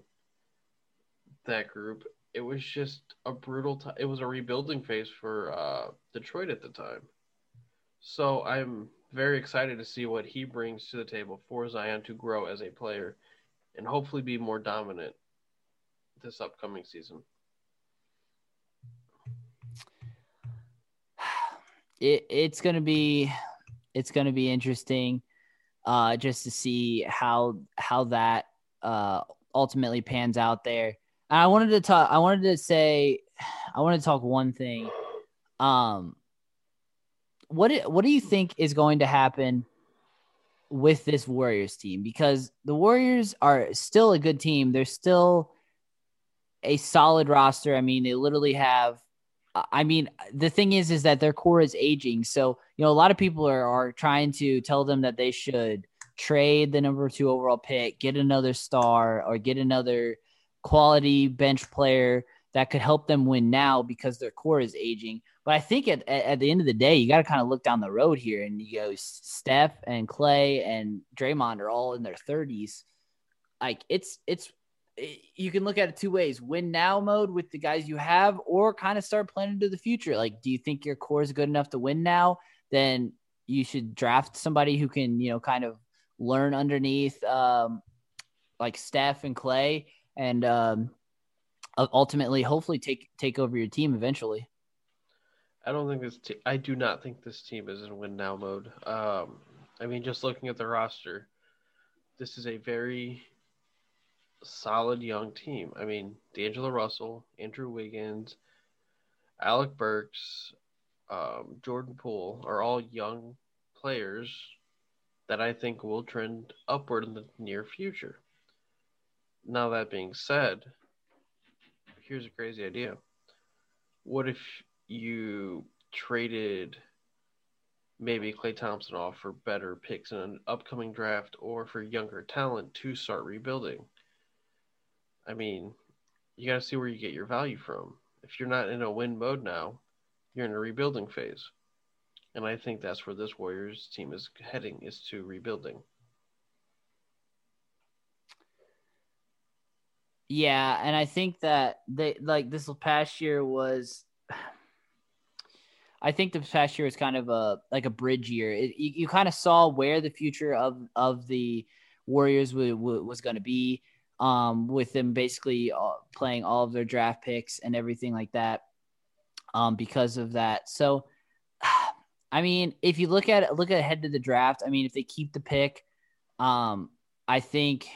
that group. It was just a brutal time. It was a rebuilding phase for uh, Detroit at the time. So I'm very excited to see what he brings to the table for Zion to grow as a player and hopefully be more dominant this upcoming season. It, it's gonna be it's gonna be interesting uh, just to see how how that uh, ultimately pans out there. And I wanted to talk. I wanted to say, I wanted to talk one thing. Um, what what do you think is going to happen with this Warriors team? Because the Warriors are still a good team. They're still a solid roster. I mean, they literally have I mean, the thing is, is that their core is aging. So, you know, a lot of people are, are trying to tell them that they should trade the number two overall pick, get another star, or get another quality bench player that could help them win now because their core is aging. But I think at, at the end of the day, you got to kind of look down the road here and you go, Steph and Klay and Draymond are all in their 30s. Like it's, it's, you can look at it two ways win now mode with the guys you have or kind of start planning to the future. Like do you think your core is good enough to win now? Then you should draft somebody who can you know kind of learn underneath um, like steph and klay and um, ultimately hopefully take take over your team eventually. I don't think this i do not think this team is in win now mode. Um, i mean just looking at the roster this is a very solid young team. I mean, D'Angelo Russell, Andrew Wiggins, Alec Burks, um, Jordan Poole are all young players that I think will trend upward in the near future. Now, that being said, here's a crazy idea. What if you traded maybe Klay Thompson off for better picks in an upcoming draft or for younger talent to start rebuilding? I mean, you got to see where you get your value from. If you're not in a win mode now, you're in a rebuilding phase. And I think that's where this Warriors team is heading is to rebuilding. Yeah, and I think that they like this past year was I think the past year was kind of a like a bridge year. It, you, you kind of saw where the future of of the Warriors w- w- was going to be um, with them basically uh, playing all of their draft picks and everything like that um, because of that. So, I mean, if you look at it, look ahead to the draft, I mean, if they keep the pick, um, I think.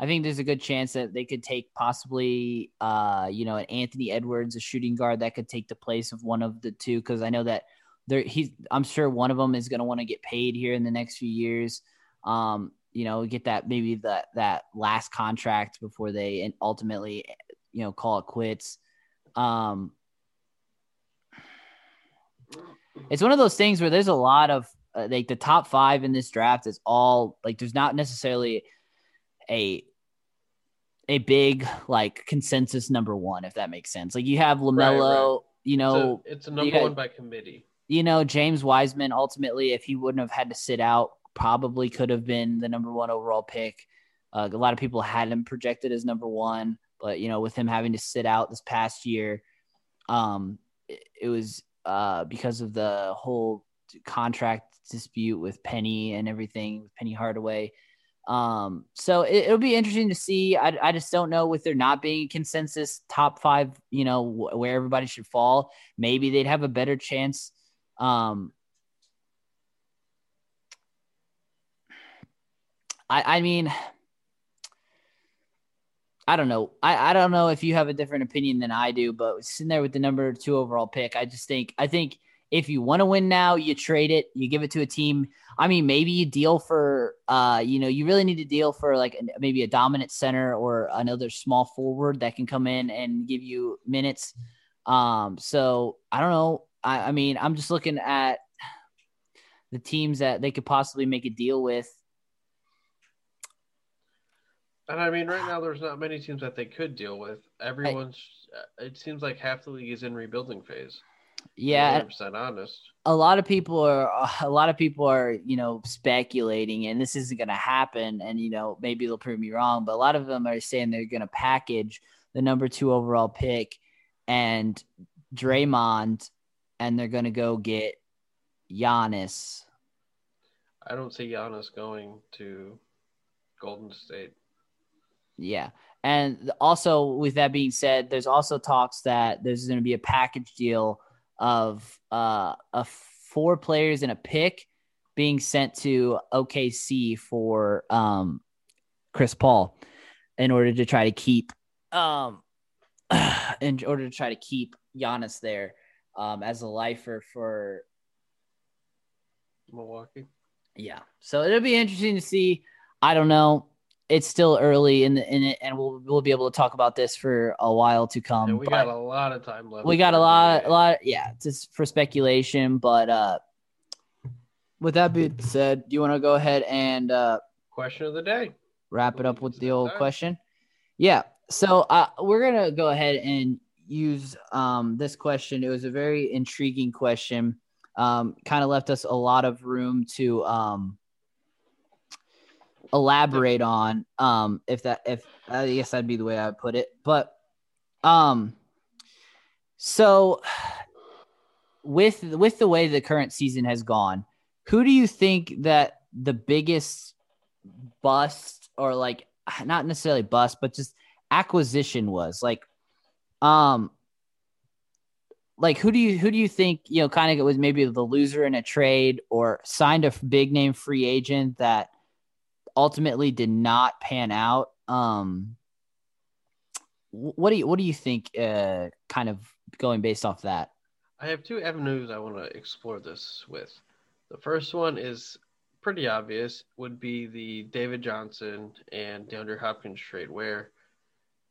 I think there's a good chance that they could take possibly, uh, you know, an Anthony Edwards, a shooting guard that could take the place of one of the two. Because I know that there, he's, I'm sure one of them is going to want to get paid here in the next few years. Um, you know, get that maybe that that last contract before they ultimately, you know, call it quits. Um, it's one of those things where there's a lot of uh, like the top five in this draft is all like there's not necessarily a a big like consensus number one if that makes sense. Like you have Lamelo, right, right. you know, it's a number one by committee. You know, James Wiseman ultimately, if he wouldn't have had to sit out, probably could have been the number one overall pick. Uh, a lot of people had him projected as number one, but you know, with him having to sit out this past year, um, it, it was uh, because of the whole contract dispute with Penny and everything, with Penny Hardaway. Um, so it, will be interesting to see. I, I just don't know with there not being a consensus top five, you know, wh- where everybody should fall. Maybe they'd have a better chance. Um, I, I mean, I don't know. I, I don't know if you have a different opinion than I do, but sitting there with the number two overall pick, I just think I think if you want to win now, you trade it, you give it to a team. I mean, maybe you deal for uh, you know, you really need to deal for like maybe a dominant center or another small forward that can come in and give you minutes. Um, so I don't know. I, I mean, I'm just looking at the teams that they could possibly make a deal with and I mean, right ah. now there's not many teams that they could deal with. Everyone's. I, it seems like half the league is in rebuilding phase. Yeah, percent honest. A lot of people are. A lot of people are, you know, speculating, and this isn't going to happen. And you know, maybe they'll prove me wrong, but a lot of them are saying they're going to package the number two overall pick and Draymond, and they're going to go get Giannis. I don't see Giannis going to Golden State. Yeah. And also, with that being said, there's also talks that there's going to be a package deal of uh, a four players and a pick being sent to OKC for um, Chris Paul in order to try to keep um, in order to try to keep Giannis there um, as a lifer for Milwaukee. Yeah. So it'll be interesting to see. I don't know it's still early in the, in it, and we'll we'll be able to talk about this for a while to come. Yeah, we got a lot of time left. We got a lot, a lot, yeah, just for speculation. But uh, with that being said, do you want to go ahead and uh, question of the day? Wrap it up with the old question. Yeah. So uh, we're gonna go ahead and use um, this question. It was a very intriguing question. Um, kind of left us a lot of room to um, elaborate on um if that if I guess that'd be the way I would put it. But um so with with the way the current season has gone, who do you think that the biggest bust or like not necessarily bust, but just acquisition was? Like um like who do you who do you think you know kind of it was maybe the loser in a trade or signed a big name free agent that ultimately did not pan out. Um, what do you what do you think? Uh, kind of going based off that. I have two avenues I want to explore this with. The first one is pretty obvious, would be the David Johnson and DeAndre Hopkins trade, where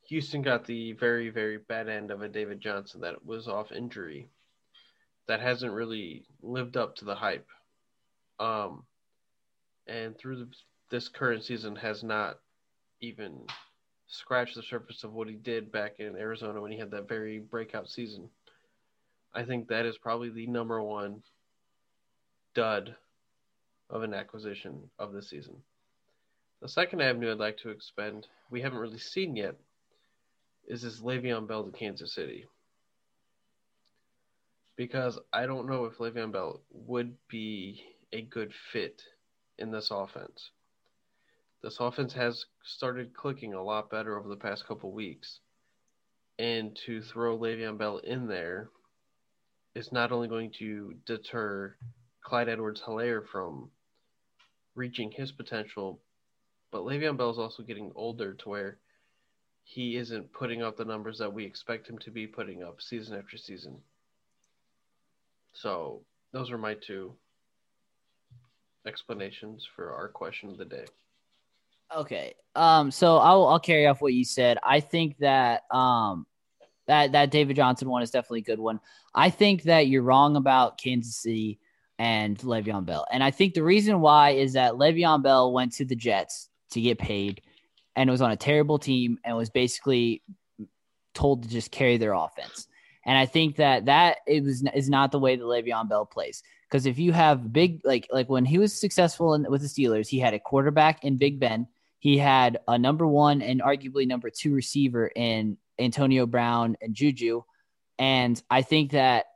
Houston got the very very bad end of a David Johnson that was off injury, that hasn't really lived up to the hype. Um, and through the this current season has not even scratched the surface of what he did back in Arizona when he had that very breakout season. I think that is probably the number one dud of an acquisition of the season. The second avenue I'd like to expend, we haven't really seen yet, is this Le'Veon Bell to Kansas City. Because I don't know if Le'Veon Bell would be a good fit in this offense this offense has started clicking a lot better over the past couple weeks. And to throw Le'Veon Bell in there is not only going to deter Clyde Edwards Helaire from reaching his potential, but Le'Veon Bell is also getting older to where he isn't putting up the numbers that we expect him to be putting up season after season. So those are my two explanations for our question of the day. Okay. Um. So I'll I'll carry off what you said. I think that um that that David Johnson one is definitely a good one. I think that you're wrong about Kansas City and Le'Veon Bell, and I think the reason why is that Le'Veon Bell went to the Jets to get paid, and was on a terrible team and was basically told to just carry their offense. And I think that that it was is not the way that Le'Veon Bell plays. Because if you have big like like when he was successful in, with the Steelers, he had a quarterback in Big Ben. He had a number one and arguably number two receiver in Antonio Brown and Juju. And I think that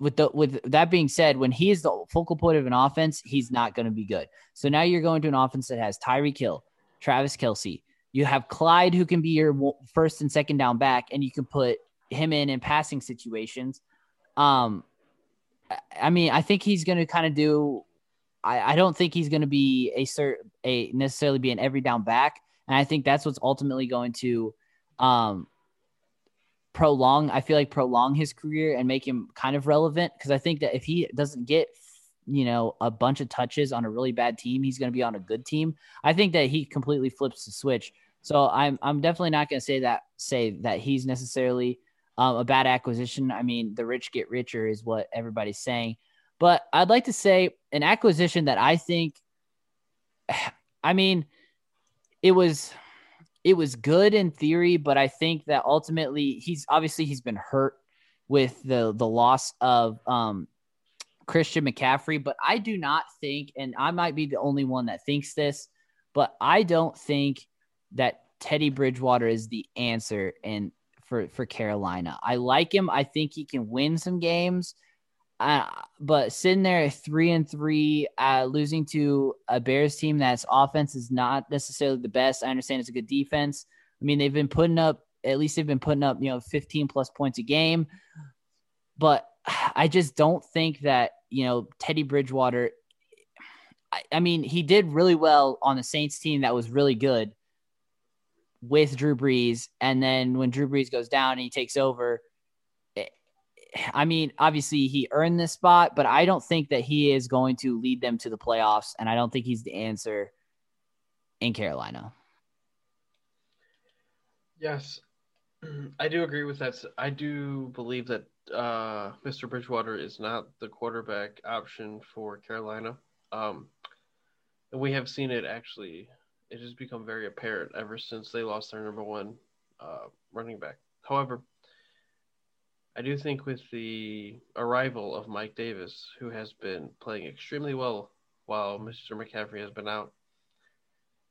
with the with that being said, when he is the focal point of an offense, he's not going to be good. So now you're going to an offense that has Tyreek Hill, Travis Kelce. You have Clyde, who can be your first and second down back, and you can put him in in passing situations. Um, I mean, I think he's going to kind of do. I, I don't think he's going to be a cert, a necessarily be an every down back, and I think that's what's ultimately going to um, prolong. I feel like prolong his career and make him kind of relevant because I think that if he doesn't get you know a bunch of touches on a really bad team, he's going to be on a good team. I think that he completely flips the switch. So I'm I'm definitely not going to say that say that he's necessarily um, a bad acquisition. I mean, the rich get richer is what everybody's saying, but I'd like to say an acquisition that I think. I mean, it was it was good in theory, but I think that ultimately he's obviously he's been hurt with the the loss of um, Christian McCaffrey, but I do not think, and I might be the only one that thinks this, but I don't think that Teddy Bridgewater is the answer in for for Carolina. I like him. I think he can win some games. Uh, but sitting there at three and three, uh, losing to a Bears team that's offense is not necessarily the best. I understand it's a good defense. I mean, they've been putting up at least they've been putting up you know 15 plus points a game, but I just don't think that you know Teddy Bridgewater. I, I mean, he did really well on the Saints team that was really good with Drew Brees, and then when Drew Brees goes down and he takes over I mean, obviously he earned this spot, but I don't think that he is going to lead them to the playoffs, and I don't think he's the answer in Carolina. Yes, I do agree with that. I do believe that uh, Mr. Bridgewater is not the quarterback option for Carolina. Um, and we have seen it actually. It has become very apparent ever since they lost their number one uh, running back. However, I do think with the arrival of Mike Davis, who has been playing extremely well while Mr. McCaffrey has been out,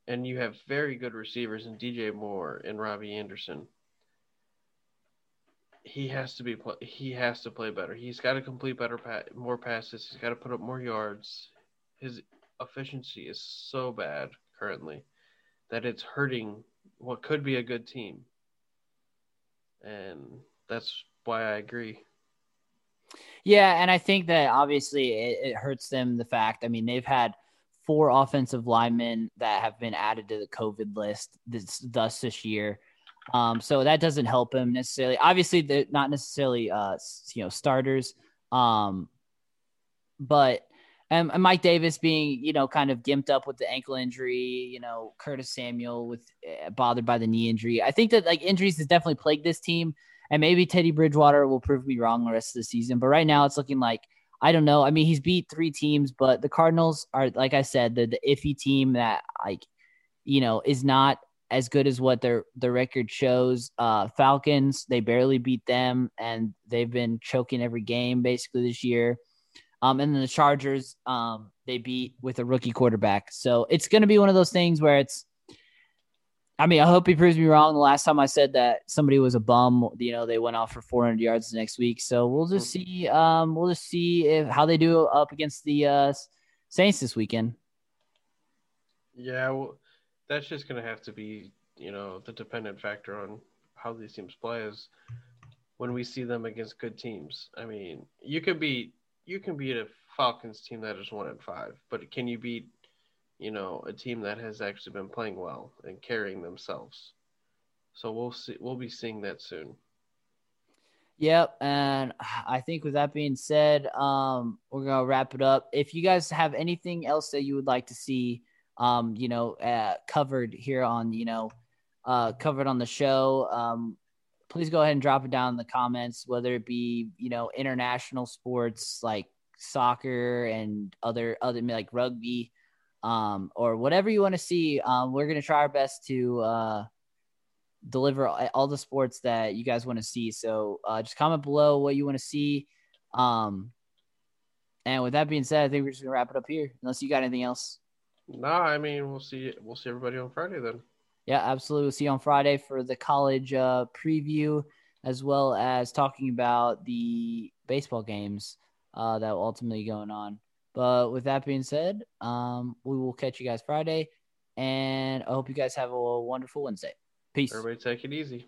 and you have very good receivers in DJ Moore and Robbie Anderson. He has to be he has to play better. He's got to complete better pa- more passes. He's got to put up more yards. His efficiency is so bad currently that it's hurting what could be a good team. And that's why I agree. Yeah, and I think that obviously it, it, hurts them the fact. I mean, they've had four offensive linemen that have been added to the COVID list this thus this year. Um, so that doesn't help him necessarily. Obviously, they're not necessarily uh, you know starters. Um, but and, and Mike Davis being you know kind of gimped up with the ankle injury, you know Curtis Samuel with uh, bothered by the knee injury. I think that like injuries has definitely plagued this team. And maybe Teddy Bridgewater will prove me wrong the rest of the season. But right now, it's looking like I don't know. I mean, he's beat three teams, but the Cardinals are, like I said, the, the iffy team that like you know is not as good as what their their record shows. Uh, Falcons, they barely beat them, and they've been choking every game basically this year. Um, and then the Chargers, um, they beat with a rookie quarterback. So it's going to be one of those things where it's I mean, I hope he proves me wrong. The last time I said that somebody was a bum, you know, they went off for 400 yards the next week. So we'll just see. Um, we'll just see if how they do up against the uh, Saints this weekend. Yeah, well, that's just gonna have to be, you know, the dependent factor on how these teams play is when we see them against good teams. I mean, you could beat you can beat a Falcons team that is one and five, but can you beat you know, a team that has actually been playing well and carrying themselves. So we'll see. We'll be seeing that soon. Yep, and I think with that being said, um, we're gonna wrap it up. If you guys have anything else that you would like to see um, you know, uh, covered here on, you know, uh, covered on the show. Um, please go ahead and drop it down in the comments, whether it be, you know, international sports like soccer and other, other like rugby, um, or whatever you want to see. Um, we're going to try our best to, uh, deliver all the sports that you guys want to see. So uh, just comment below what you want to see. Um, and with that being said, I think we're just gonna wrap it up here. Unless you got anything else. No, I mean we'll see. We'll see everybody on Friday then. Yeah, absolutely. We'll see you on Friday for the college uh, preview, as well as talking about the baseball games uh, that will ultimately going on. But with that being said, um, we will catch you guys Friday, and I hope you guys have a wonderful Wednesday. Peace. Everybody take it easy.